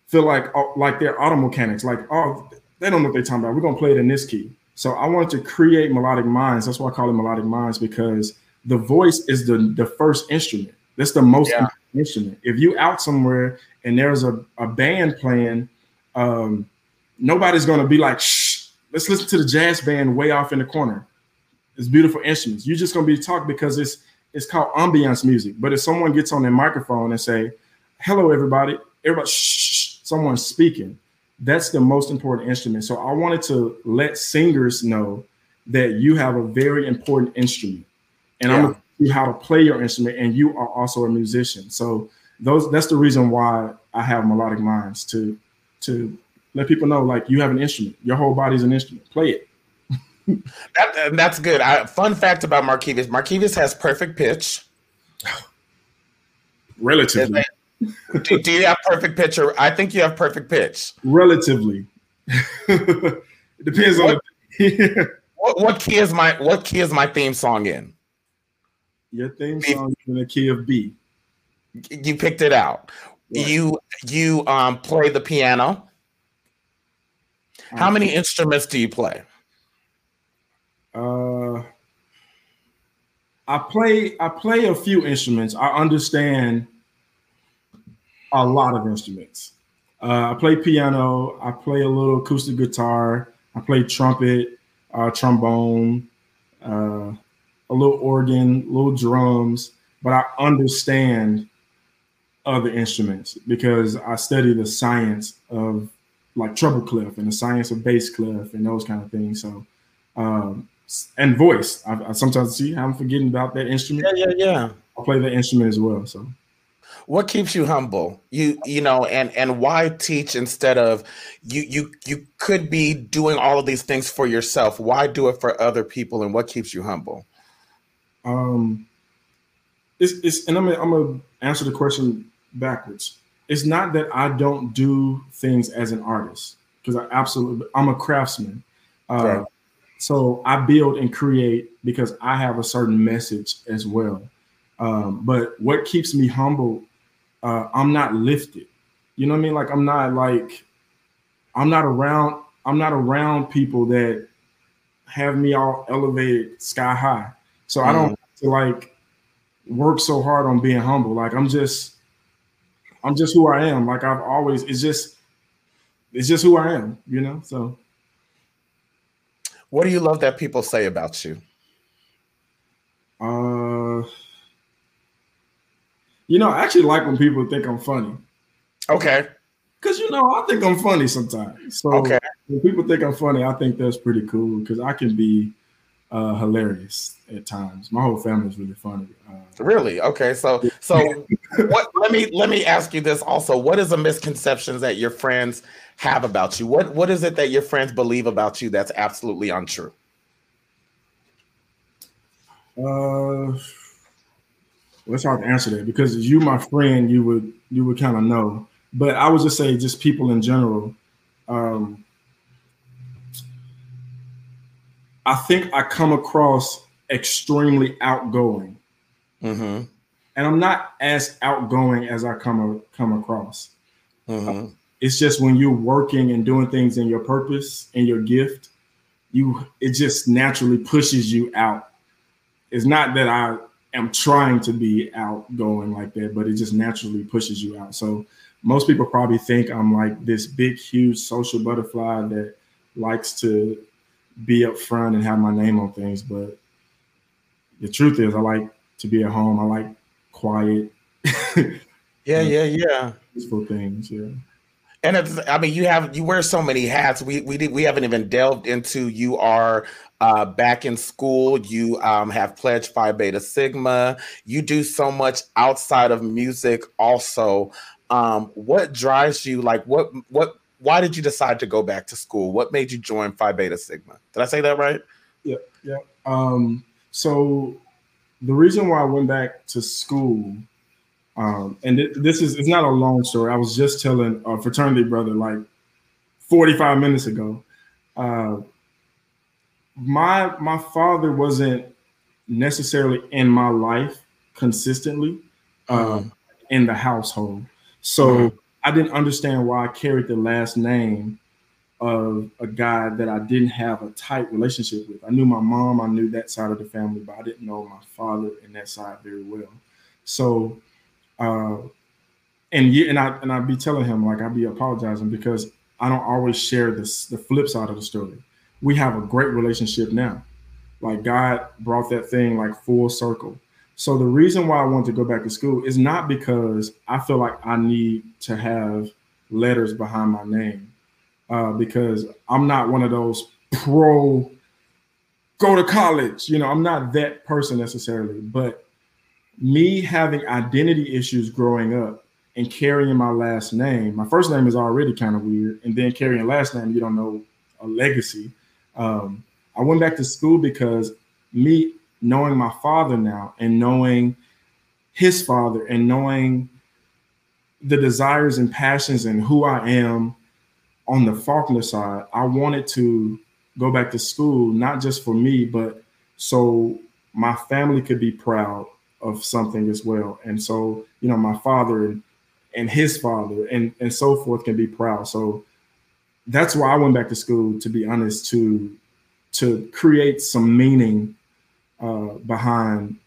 Speaker 2: feel like oh, like they're auto mechanics, like oh they don't know what they're talking about. We're gonna play it in this key. So I wanted to create melodic minds. That's why I call it melodic minds because the voice is the the first instrument. That's the most
Speaker 1: Yeah.
Speaker 2: instrument. If you out somewhere and there's a, a band playing, um, nobody's gonna be like, shh, let's listen to the jazz band way off in the corner. It's beautiful instruments. You're just gonna be talking because it's it's called ambiance music. But if someone gets on their microphone and say, "Hello, everybody," everybody, shh, someone's speaking. That's the most important instrument. So I wanted to let singers know that you have a very important instrument, and I'm gonna teach you how to play your instrument, and you are also a musician. So those that's the reason why I have melodic minds to to let people know like you have an instrument. Your whole body's an instrument. Play it.
Speaker 1: That, that's good. I, fun fact about Markevius: Markevius has perfect pitch.
Speaker 2: Relatively.
Speaker 1: do, do you have perfect pitch? Or I think you have perfect pitch.
Speaker 2: Relatively. it depends on the
Speaker 1: What, what key is my what key is my theme song in?
Speaker 2: your theme song is in the key of B.
Speaker 1: You picked it out.
Speaker 2: Right.
Speaker 1: You you um play the piano. How many instruments do you play?
Speaker 2: Uh, I play I play a few instruments. I understand a lot of instruments. Uh, I play piano. I play a little acoustic guitar. I play trumpet, uh, trombone, uh, a little organ, little drums. But I understand other instruments because I study the science of like treble clef and the science of bass clef and those kind of things. So um, and voice. I, I sometimes see I'm forgetting about that instrument.
Speaker 1: yeah, yeah. Yeah.
Speaker 2: I play the instrument as well. So
Speaker 1: What keeps you humble? You you know, and and why teach instead of you you you could be doing all of these things for yourself. Why do it for other people? And what keeps you humble?
Speaker 2: um, it's, it's and I'm gonna, I'm gonna answer the question backwards. It's not that I don't do things as an artist because I absolutely I'm a craftsman. Uh,
Speaker 1: Right.
Speaker 2: So I build and create because I have a certain message as well. Um, but what keeps me humble, uh, I'm not lifted. You know what I mean? Like I'm not like I'm not around. I'm not around people that have me all elevated sky high. So I don't have to like work so hard on being humble. Like I'm just, I'm just who I am. Like I've always. It's just, it's just who I am. You know. So
Speaker 1: What do you love that people say about you?
Speaker 2: uh, you know, I actually like when people think I'm funny.
Speaker 1: Okay.
Speaker 2: Cause you know, I think I'm funny sometimes. So
Speaker 1: Okay.
Speaker 2: when people think I'm funny, I think that's pretty cool because I can be uh, hilarious at times. My whole family is really funny. Uh,
Speaker 1: Really? Okay. So so what let me let me ask you this also. What is a misconception that your friends have about you? What what is it that your friends believe about you that's absolutely untrue?
Speaker 2: Uh, well, it's hard to answer that because you, my friend, you would you would kind of know. but I would just say, just people in general. Um, I think I come across extremely outgoing,
Speaker 1: Mm-hmm.
Speaker 2: and I'm not as outgoing as I come come across.
Speaker 1: Mm-hmm.
Speaker 2: It's just when you're working and doing things in your purpose and your gift, you it just naturally pushes you out. It's not that I am trying to be outgoing like that, but it just naturally pushes you out. So most people probably think I'm like this big, huge social butterfly that likes to be up front and have my name on things. But the truth is, I like to be at home. I like quiet,
Speaker 1: Yeah, yeah, yeah.
Speaker 2: peaceful things. Yeah.
Speaker 1: And it's, I mean, you have you wear so many hats. We we did, we haven't even delved into. You are uh, back in school. You um, have pledged Phi Beta Sigma. You do so much outside of music. Also, um, what drives you? Like, what what? Why did you decide to go back to school? What made you join Phi Beta Sigma? Did I say that right?
Speaker 2: Yeah, yeah. Um, so the reason why I went back to school, um, and th- this is it's not a long story. I was just telling a fraternity brother like 45 minutes ago. Uh, my my father wasn't necessarily in my life consistently uh, in the household, so I didn't understand why I carried the last name of a guy that I didn't have a tight relationship with. I knew my mom, I knew that side of the family, but I didn't know my father and that side very well. So, uh, and yeah, and I and I'd be telling him like I'd be apologizing because I don't always share this the flip side of the story. We have a great relationship now. Like God brought that thing like full circle. So the reason why I want to go back to school is not because I feel like I need to have letters behind my name uh, because I'm not one of those pro go to college. You know, I'm not that person necessarily, but me having identity issues growing up and carrying my last name, my first name is already kind of weird, and then carrying last name, you don't know a legacy. Um, I went back to school because me knowing my father now and knowing his father and knowing the desires and passions and who I am on the Faulkner side, I wanted to go back to school, not just for me, but so my family could be proud of something as well. And so, you know, my father and, and his father and, and so forth can be proud. So that's why I went back to school, to be honest, to to create some meaning uh, behind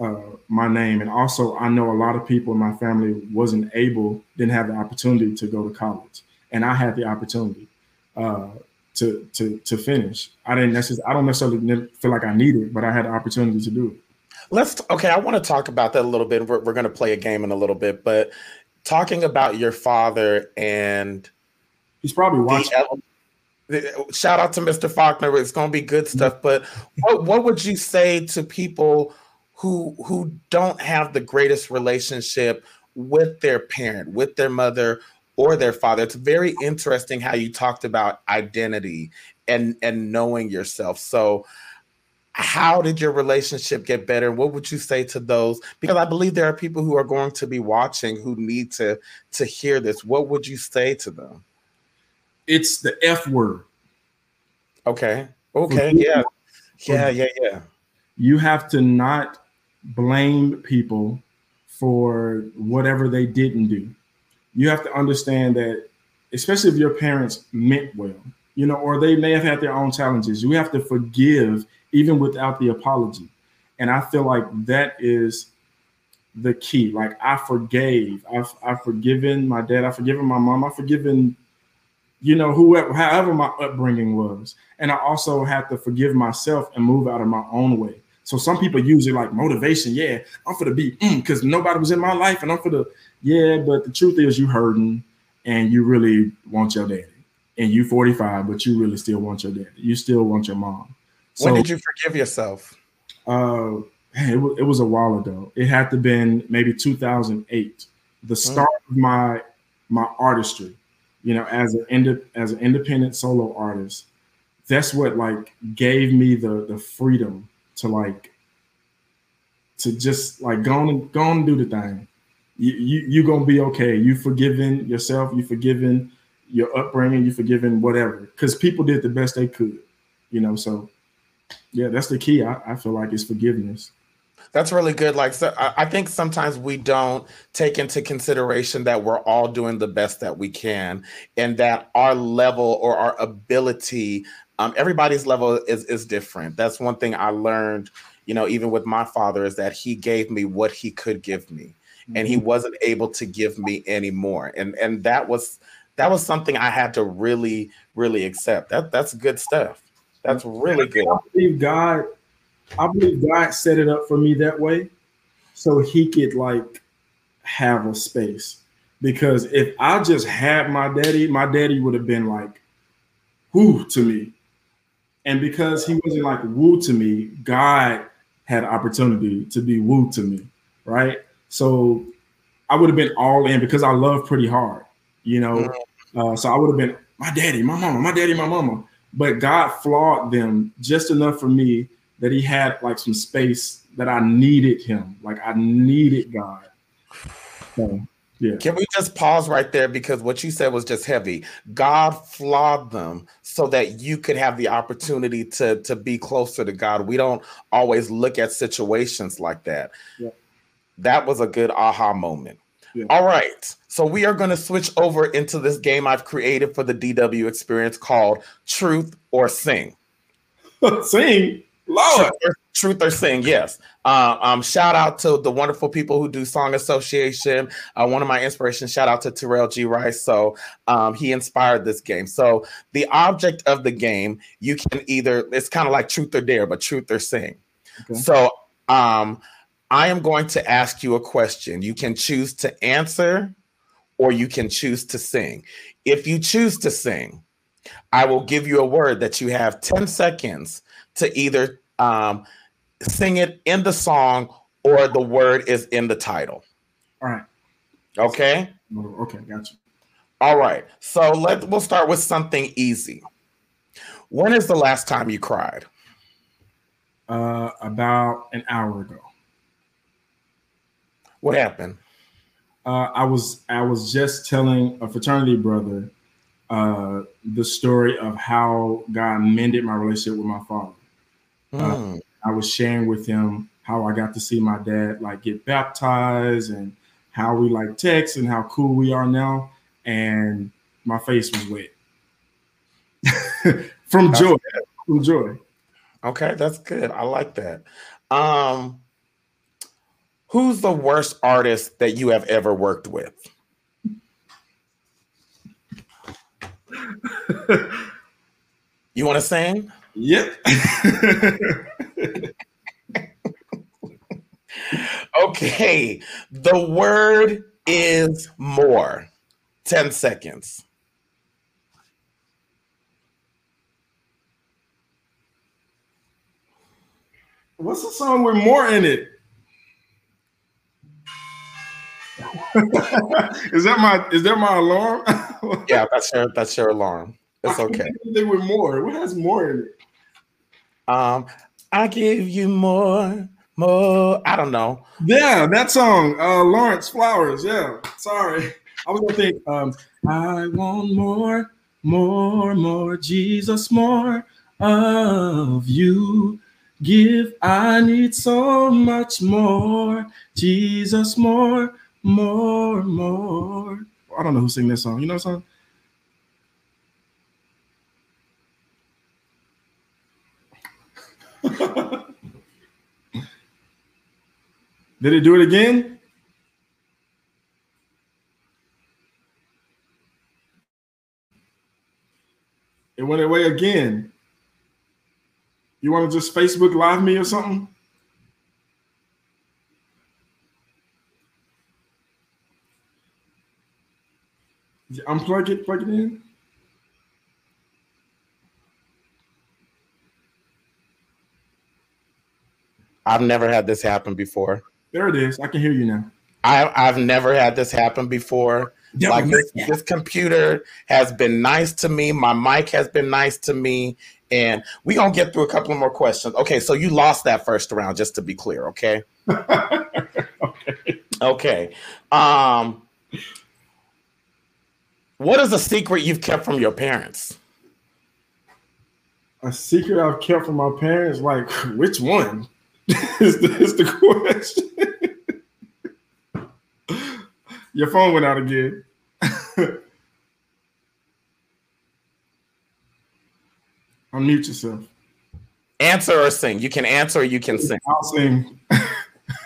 Speaker 2: uh, my name. And also, I know a lot of people in my family wasn't able, didn't have the opportunity to go to college and I had the opportunity uh, to to to finish. I didn't necessarily, I don't necessarily feel like I needed, it, but I had the opportunity to do it.
Speaker 1: Let's okay. I want to talk about that a little bit. We're, we're going to play a game in a little bit, but talking about your father and
Speaker 2: He's probably watching.
Speaker 1: the, shout out to Mr. Faulkner. It's going to be good stuff. Mm-hmm. But what what would you say to people who who don't have the greatest relationship with their parent, with their mother or their father? It's very interesting how you talked about identity and and knowing yourself. So how did your relationship get better? What would you say to those? Because I believe there are people who are going to be watching who need to to hear this. What would you say to them?
Speaker 2: It's the F word.
Speaker 1: Okay. Okay. Yeah. Yeah. Yeah. Yeah.
Speaker 2: You have to not blame people for whatever they didn't do. You have to understand that, especially if your parents meant well, you know, or they may have had their own challenges. You have to forgive even without the apology. And I feel like that is the key. Like I forgave, I've, I've forgiven my dad, I've forgiven my mom, I've forgiven, you know, whoever, however my upbringing was. And I also have to forgive myself and move out of my own way. So some people use it like motivation. Yeah, I'm for the beat because nobody was in my life, and I'm for the yeah. But the truth is, you hurting, and you really want your daddy, and you 45, but you really still want your daddy. You still want your mom.
Speaker 1: when did you forgive yourself?
Speaker 2: Uh, it, was, it was a while ago. It had to been maybe 2008, the start of my my artistry. You know, as an ind- as an independent solo artist, that's what like gave me the the freedom to like to just like go on and go on and do the thing. you, you you're gonna be okay. You forgiven yourself. You forgiven your upbringing. You forgiven whatever. Because people did the best they could. You know. So yeah, that's the key. I, I feel like is forgiveness.
Speaker 1: That's really good. Like, so I think sometimes we don't take into consideration that we're all doing the best that we can, and that our level or our ability, um, everybody's level is is different. That's one thing I learned. You know, even with my father, is that he gave me what he could give me, and he
Speaker 2: Mhm.
Speaker 1: wasn't able to give me any more. And and that was that was something I had to really really accept. That that's good stuff. That's really good.
Speaker 2: I believe God, I believe God set it up for me that way so he could like have a space. Because if I just had my daddy, my daddy would have been like woo to me. And because he wasn't like woo to me, God had opportunity to be woo to me, right? So I would have been all in because I love pretty hard, you know. Uh, so I would have been my daddy, my mama, my daddy, my mama. But God flawed them just enough for me that He had like some space that I needed Him, like I needed God. So yeah,
Speaker 1: Can we just pause right there because what you said was just heavy. God flawed them so that you could have the opportunity to to be closer to God. We don't always look at situations like that.
Speaker 2: Yeah.
Speaker 1: That was a good aha moment.
Speaker 2: Yeah.
Speaker 1: All right. So we are going to switch over into this game I've created for the DW experience called Truth or Sing.
Speaker 2: sing, Lord.
Speaker 1: Truth or, truth or sing, yes. Uh, um, shout out to the wonderful people who do Song Association. Uh, one of my inspirations, shout out to Terrell G. Rice. So um, he inspired this game. So the object of the game, you can either, it's kind of like truth or dare, but truth or sing.
Speaker 2: Okay.
Speaker 1: So um, I am going to ask you a question. You can choose to answer or you can choose to sing. If you choose to sing, I will give you a word that you have 10 seconds to either um, sing it in the song or the word is in the title.
Speaker 2: All right.
Speaker 1: Okay.
Speaker 2: Oh, Okay, got you.
Speaker 1: All right. So let we'll start with something easy. When is the last time you cried?
Speaker 2: Uh, about an hour ago.
Speaker 1: What happened?
Speaker 2: Uh, I was I was just telling a fraternity brother uh, the story of how God mended my relationship with my father.
Speaker 1: Hmm.
Speaker 2: I was sharing with him how I got to see my dad like get baptized and how we like text and how cool we are now. And my face was wet from
Speaker 1: That's
Speaker 2: joy. From joy.
Speaker 1: Okay, that's good. I like that. Um, who's the worst artist that you have ever worked with? You want to sing?
Speaker 2: Yep.
Speaker 1: Okay. The word is more. 10 seconds.
Speaker 2: What's the song with more in it? is that my is that my alarm?
Speaker 1: Yeah, that's your that's your alarm. It's okay.
Speaker 2: anything with more. What has more in it?
Speaker 1: Um, I give you more, more. I don't know.
Speaker 2: Yeah, that song, uh, Lawrence Flowers. Yeah, sorry, I was gonna think. Um, I want more, more, more, Jesus, more of you. Give, I need so much more, Jesus, more, more, more. I don't know who sing this song. You know what song? Did it do it again? It went away again. You want to just Facebook Live me or something? Unplug it, plug it in.
Speaker 1: I've never had this happen before.
Speaker 2: There it is. I can hear you now.
Speaker 1: I, I've never had this happen before. like this, this computer has been nice to me. My mic has been nice to me. And we gonna get through a couple of more questions. Okay, so you lost that first round, just to be clear, okay?
Speaker 2: okay.
Speaker 1: Okay. Um, what is a secret you've kept from your parents?
Speaker 2: A secret I've kept from my parents, like which one? is, the, is the question. Your phone went out again. Unmute yourself.
Speaker 1: Answer or sing. You can answer or you can sing.
Speaker 2: I'll sing.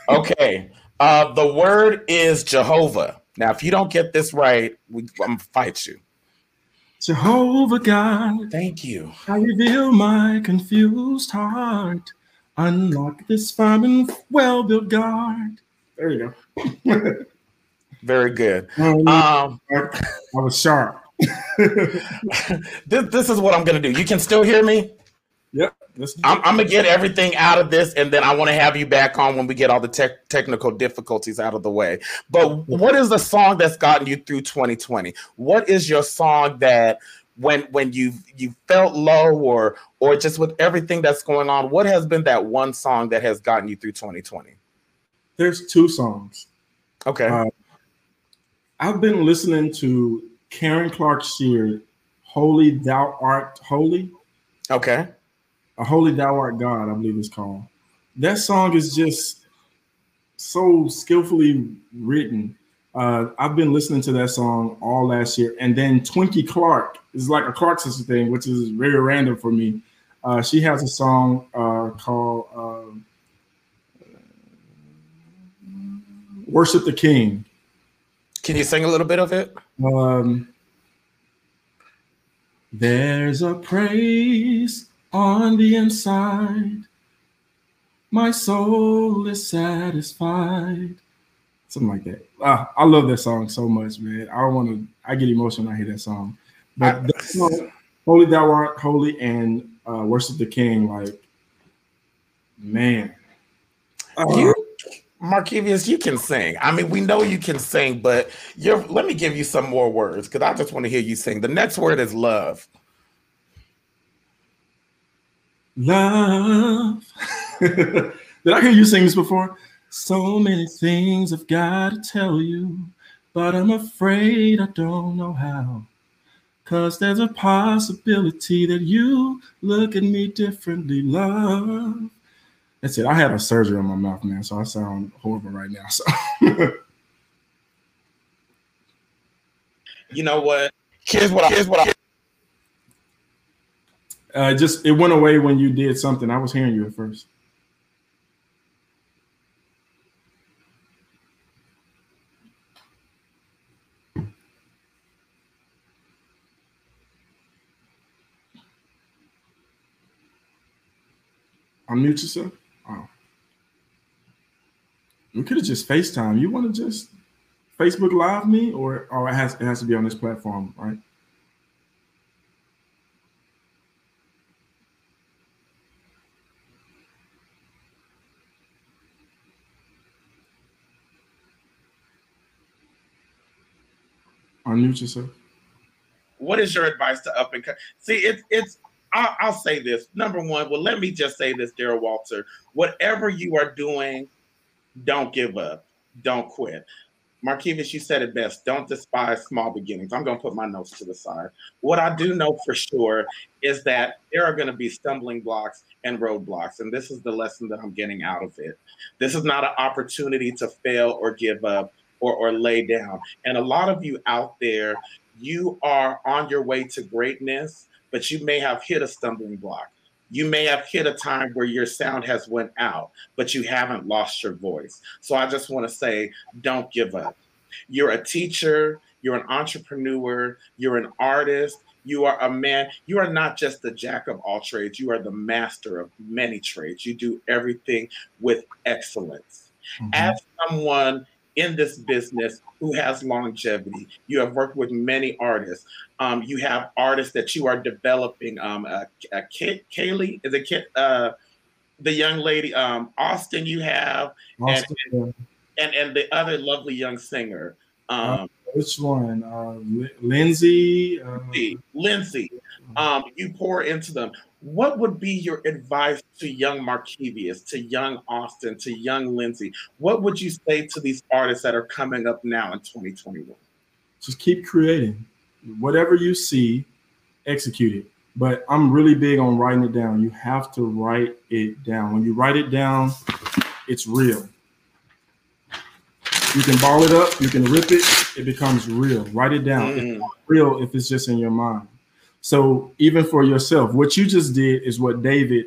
Speaker 1: Okay. Uh, the word is Jehovah. Now, if you don't get this right, we, I'm gonna fight you.
Speaker 2: Jehovah God,
Speaker 1: Thank you.
Speaker 2: I reveal my confused heart. Unlock this firm and well built guard. There you go.
Speaker 1: Very good.
Speaker 2: Um,
Speaker 1: Um,
Speaker 2: I was sharp.
Speaker 1: this, this is what I'm gonna do. You can still hear me.
Speaker 2: Yep.
Speaker 1: I'm. I'm gonna get everything out of this, and then I want to have you back on when we get all the tech technical difficulties out of the way. But what is the song that's gotten you through 2020? What is your song that when when you you felt low or or just with everything that's going on, what has been that one song that has gotten you through 2020?
Speaker 2: There's two songs.
Speaker 1: Okay.
Speaker 2: Uh, I've been listening to Karen Clark Sheard, Holy Thou Art Holy,
Speaker 1: okay.
Speaker 2: a Holy Thou Art God, I believe it's called. That song is just so skillfully written. Uh, I've been listening to that song all last year. And then Twinkie Clark is like a Clark sister thing, which is very random for me. Uh, she has a song uh, called um, Worship the King.
Speaker 1: Can you sing a little bit of it?
Speaker 2: Um, there's a praise on the inside. My soul is satisfied. Something like that. Ah, I love that song so much, man. I don't want to. I get emotional when I hear that song. But
Speaker 1: I-
Speaker 2: that song, "Holy Thou Art Holy" and uh, "Worship the King," like, man. Uh,
Speaker 1: You, Markevius, you can sing. I mean, we know you can sing, but you're. Let me give you some more words because I just want to hear you sing. The next word is love.
Speaker 2: Love. Did I hear you sing this before? So many things I've got to tell you, but I'm afraid I don't know how. Cause there's a possibility that you look at me differently, love. That's it. I had a surgery on my mouth, man, so I sound horrible right now. So
Speaker 1: You know what? Here's what. I, here's what. I,
Speaker 2: uh, just it went away when you did something. I was hearing you at first. Unmute yourself. Oh. We could have just FaceTime. You want to just Facebook Live me, or or it has it has to be on this platform, right? Unmute yourself.
Speaker 1: what is your advice to up and cut? See, it's it's. I'll, I'll say this. Number one, well, let me just say this, Daryl Walter. Whatever you are doing, don't give up. Don't quit. Markevius, you said it best. Don't despise small beginnings. I'm going to put my notes to the side. What I do know for sure is that there are going to be stumbling blocks and roadblocks. And this is the lesson that I'm getting out of it. This is not an opportunity to fail or give up or, or lay down. And a lot of you out there, you are on your way to greatness, but you may have hit a stumbling block. You may have hit a time where your sound has went out, but you haven't lost your voice. So I just want to say, don't give up. You're a teacher, you're an entrepreneur, you're an artist, you are a man. You are not just the jack of all trades, you are the master of many trades. You do everything with excellence.
Speaker 2: Mhm.
Speaker 1: As someone in this business who has longevity, you have worked with many artists. Um, you have artists that you are developing. Um, uh, uh, Kay- Kaylee is it Kay- uh, the young lady um, Austin? You have
Speaker 2: Austin, uh,
Speaker 1: and and the other lovely young singer. Um,
Speaker 2: which one? Uh, Lindsay. Uh,
Speaker 1: Lindsay, Lindsay, um, you pour into them. What would be your advice to young Markevius, to young Austin, to young Lindsay? What would you say to these artists that are coming up now in 2021?
Speaker 2: Just keep creating. Whatever you see, execute it. But I'm really big on writing it down. You have to write it down. When you write it down, it's real. You can ball it up, you can rip it, it becomes real. Write it down.
Speaker 1: Mm.
Speaker 2: It's not real if it's just in your mind. So even for yourself, what you just did is what David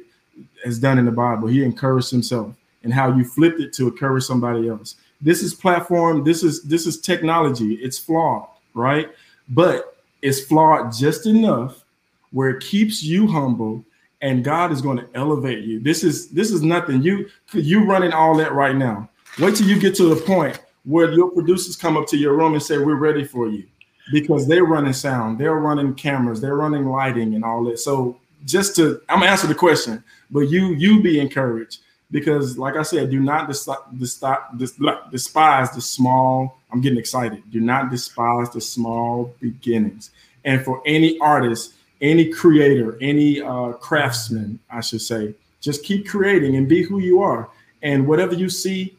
Speaker 2: has done in the Bible. He encouraged himself and how you flipped it to encourage somebody else. This is platform, this is this is technology. It's flawed, right? But it's flawed just enough where it keeps you humble and God is going to elevate you. This is this is nothing. You you running all that right now. Wait till you get to the point where your producers come up to your room and say, "We're ready for you," because they're running sound, they're running cameras, they're running lighting, and all that. So just to, I'm gonna answer the question, but you you be encouraged because, like I said, do not dis- dis- dis- despise the small. I'm getting excited. Do not despise the small beginnings. And for any artist, any creator, any uh, craftsman, I should say, just keep creating and be who you are. And whatever you see,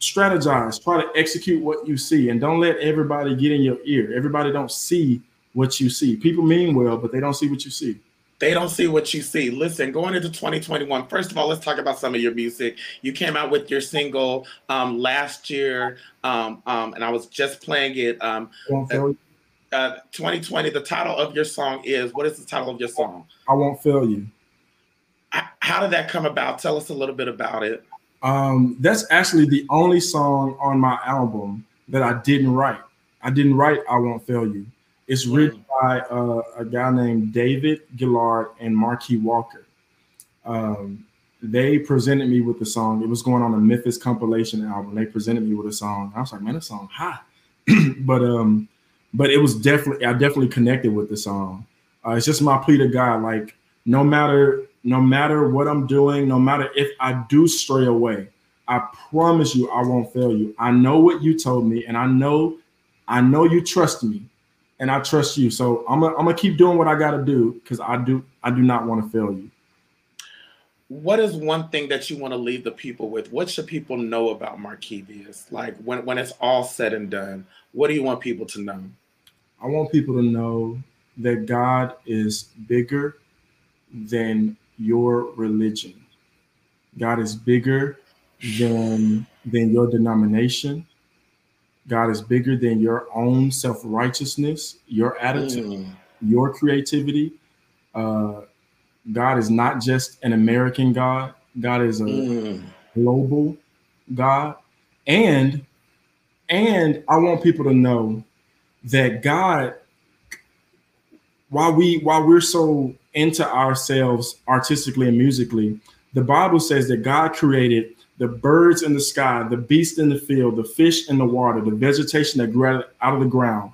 Speaker 2: strategize. Try to execute what you see, and don't let everybody get in your ear. Everybody don't see what you see. People mean well, but they don't see what you see.
Speaker 1: They don't see what you see. Listen, going into 2021, first of all, let's talk about some of your music. You came out with your single um, last year, um, um, and I was just playing it. Um,
Speaker 2: you.
Speaker 1: uh, 2020, the title of your song is what is the title of your song?
Speaker 2: I won't fail you.
Speaker 1: H- How did that come about? Tell us a little bit about it.
Speaker 2: Um, that's actually the only song on my album that I didn't write. I didn't write "I Won't Fail You." It's written by uh, a guy named David Gillard and Marquis Walker. Um, they presented me with the song. It was going on a Memphis compilation album. They presented me with a song. I was like, man, this song hot. but um, but it was definitely I definitely connected with the song. Uh, it's just my plea to God, like no matter no matter what I'm doing, no matter if I do stray away, I promise you I won't fail you. I know what you told me, and I know I know you trust me, and I trust you. So I'm gonna I'm gonna keep doing what I gotta do because I do I do not want to fail you.
Speaker 1: What is one thing that you want to leave the people with? What should people know about Markevius? Like when, when it's all said and done, what do you want people to know?
Speaker 2: I want people to know that God is bigger than your religion. God is bigger than than your denomination. God is bigger than your own self-righteousness, your attitude,
Speaker 1: Mm.
Speaker 2: your creativity. Uh, God is not just an American God. God is a
Speaker 1: Mm.
Speaker 2: global God. And and I want people to know that God, while we while we're so into ourselves artistically and musically, the Bible says that God created the birds in the sky, the beasts in the field, the fish in the water, the vegetation that grew out of the ground.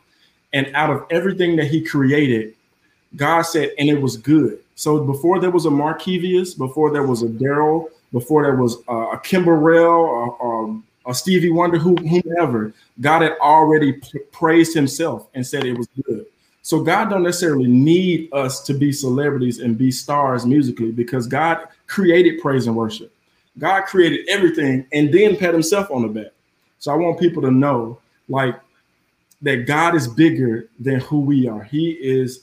Speaker 2: And out of everything that he created, God said, and it was good. So before there was a Markevius, before there was a Daryl, before there was a Kim Burrell or, a Stevie Wonder, who, whomever, God had already praised himself and said it was good. So God don't necessarily need us to be celebrities and be stars musically because God created praise and worship. God created everything and then pat himself on the back. So I want people to know like that God is bigger than who we are. He is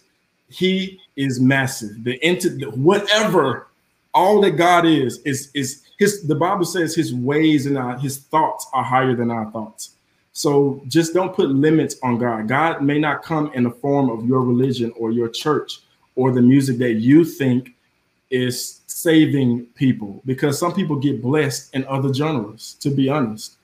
Speaker 2: he is massive. The entity whatever all that God is is is his the Bible says his ways and our, his thoughts are higher than our thoughts. So just don't put limits on God. God may not come in the form of your religion or your church or the music that you think is saving people because some people get blessed in other genres, to be honest.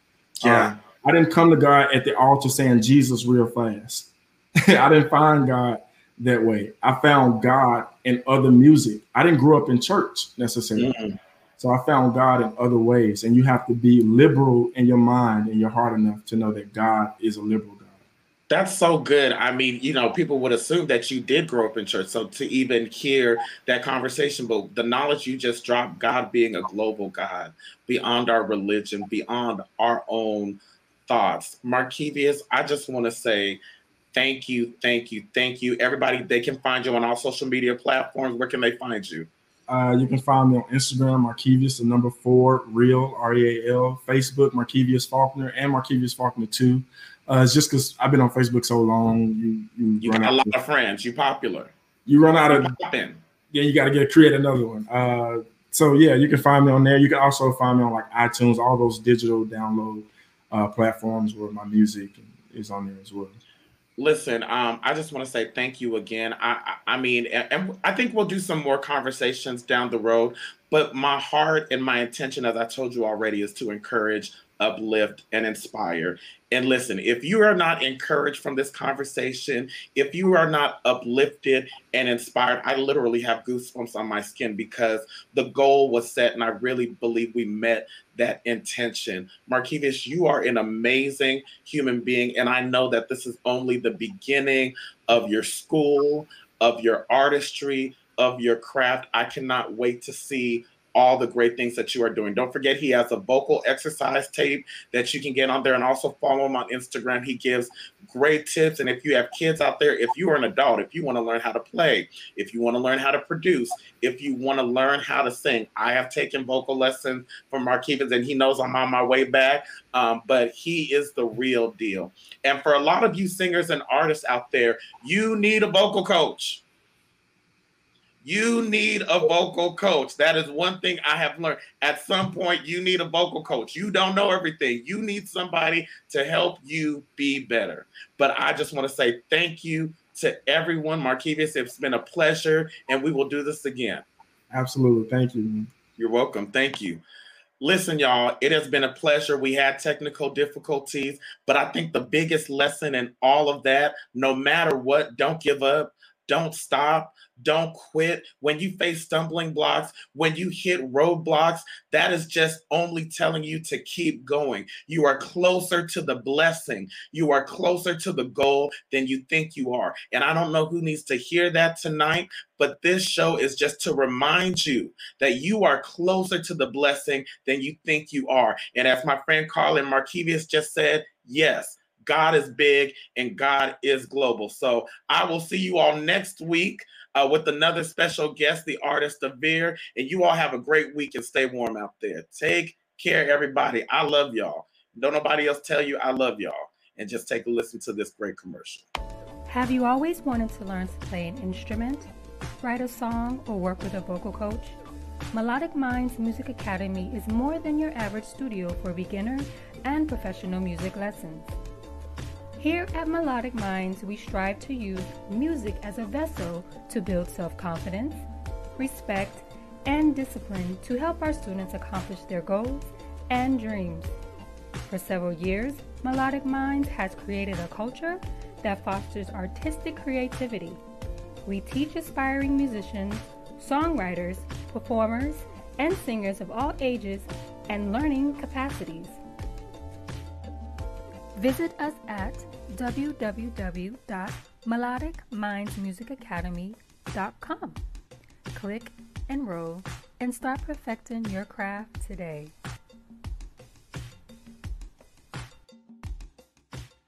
Speaker 1: Yeah.
Speaker 2: Uh, I didn't come to God at the altar saying Jesus real fast. I didn't find God that way. I found God in other music. I didn't grow up in church necessarily.
Speaker 1: Mm.
Speaker 2: So I found God in other ways. And you have to be liberal in your mind and your heart enough to know that God is a liberal God.
Speaker 1: That's so good. I mean, you know, people would assume that you did grow up in church. So to even hear that conversation, but the knowledge you just dropped, God being a global God, beyond our religion, beyond our own thoughts. Markevius, I just want to say thank you, thank you, thank you. Everybody, they can find you on all social media platforms. Where can they find you?
Speaker 2: Uh, you can find me on Instagram, Markevius, the number four, real, R E A L, Facebook, Markevius Faulkner, and Markevius Faulkner 2. Uh, it's just because I've been on Facebook so long, you you,
Speaker 1: You
Speaker 2: run
Speaker 1: got a
Speaker 2: out.
Speaker 1: lot of friends. You popular.
Speaker 2: You run out of
Speaker 1: Poppin'.
Speaker 2: yeah, you got to get create another one. Uh, so yeah, you can find me on there. You can also find me on like iTunes, all those digital download uh, platforms where my music is on there as well.
Speaker 1: Listen, um, I just want to say thank you again. I, I, I mean, and, and I think we'll do some more conversations down the road. But my heart and my intention, as I told you already, is to encourage, uplift, and inspire. And listen, if you are not encouraged from this conversation, if you are not uplifted and inspired, I literally have goosebumps on my skin because the goal was set, and I really believe we met that intention. Markevius, you are an amazing human being, and I know that this is only the beginning of your school, of your artistry, of your craft. I cannot wait to see all the great things that you are doing. Don't forget, he has a vocal exercise tape that you can get on there and also follow him on Instagram. He gives great tips. And if you have kids out there, if you are an adult, if you want to learn how to play, if you want to learn how to produce, if you want to learn how to sing, I have taken vocal lessons from Markevius and he knows I'm on my way back. Um, but he is the real deal. And for a lot of you singers and artists out there, you need a vocal coach. You need a vocal coach. That is one thing I have learned. At some point, you need a vocal coach. You don't know everything. You need somebody to help you be better. But I just want to say thank you to everyone. Markevius, it's been a pleasure, and we will do this again.
Speaker 2: Absolutely, thank you.
Speaker 1: You're welcome. Thank you. Listen, y'all, it has been a pleasure. We had technical difficulties, but I think the biggest lesson in all of that, no matter what, don't give up, don't stop, don't quit. When you face stumbling blocks, when you hit roadblocks, that is just only telling you to keep going. You are closer to the blessing, you are closer to the goal than you think you are. And I don't know who needs to hear that tonight, but this show is just to remind you that you are closer to the blessing than you think you are. And as my friend Carl Carlin Markevius just said, yes. God is big and God is global. So I will see you all next week uh, with another special guest, the artist Veer. And you all have a great week and stay warm out there. Take care, everybody. I love y'all. Don't nobody else tell you I love y'all. And just take a listen to this great commercial.
Speaker 3: Have you always wanted to learn to play an instrument, write a song, or work with a vocal coach? Melodic Minds Music Academy is more than your average studio for beginner and professional music lessons. Here at Melodic Minds, we strive to use music as a vessel to build self confidence, respect, and discipline to help our students accomplish their goals and dreams. For several years, Melodic Minds has created a culture that fosters artistic creativity. We teach aspiring musicians, songwriters, performers, and singers of all ages and learning capacities. Visit us at www.melodicmindsmusicacademy.com. Click, enroll, and start perfecting your craft today.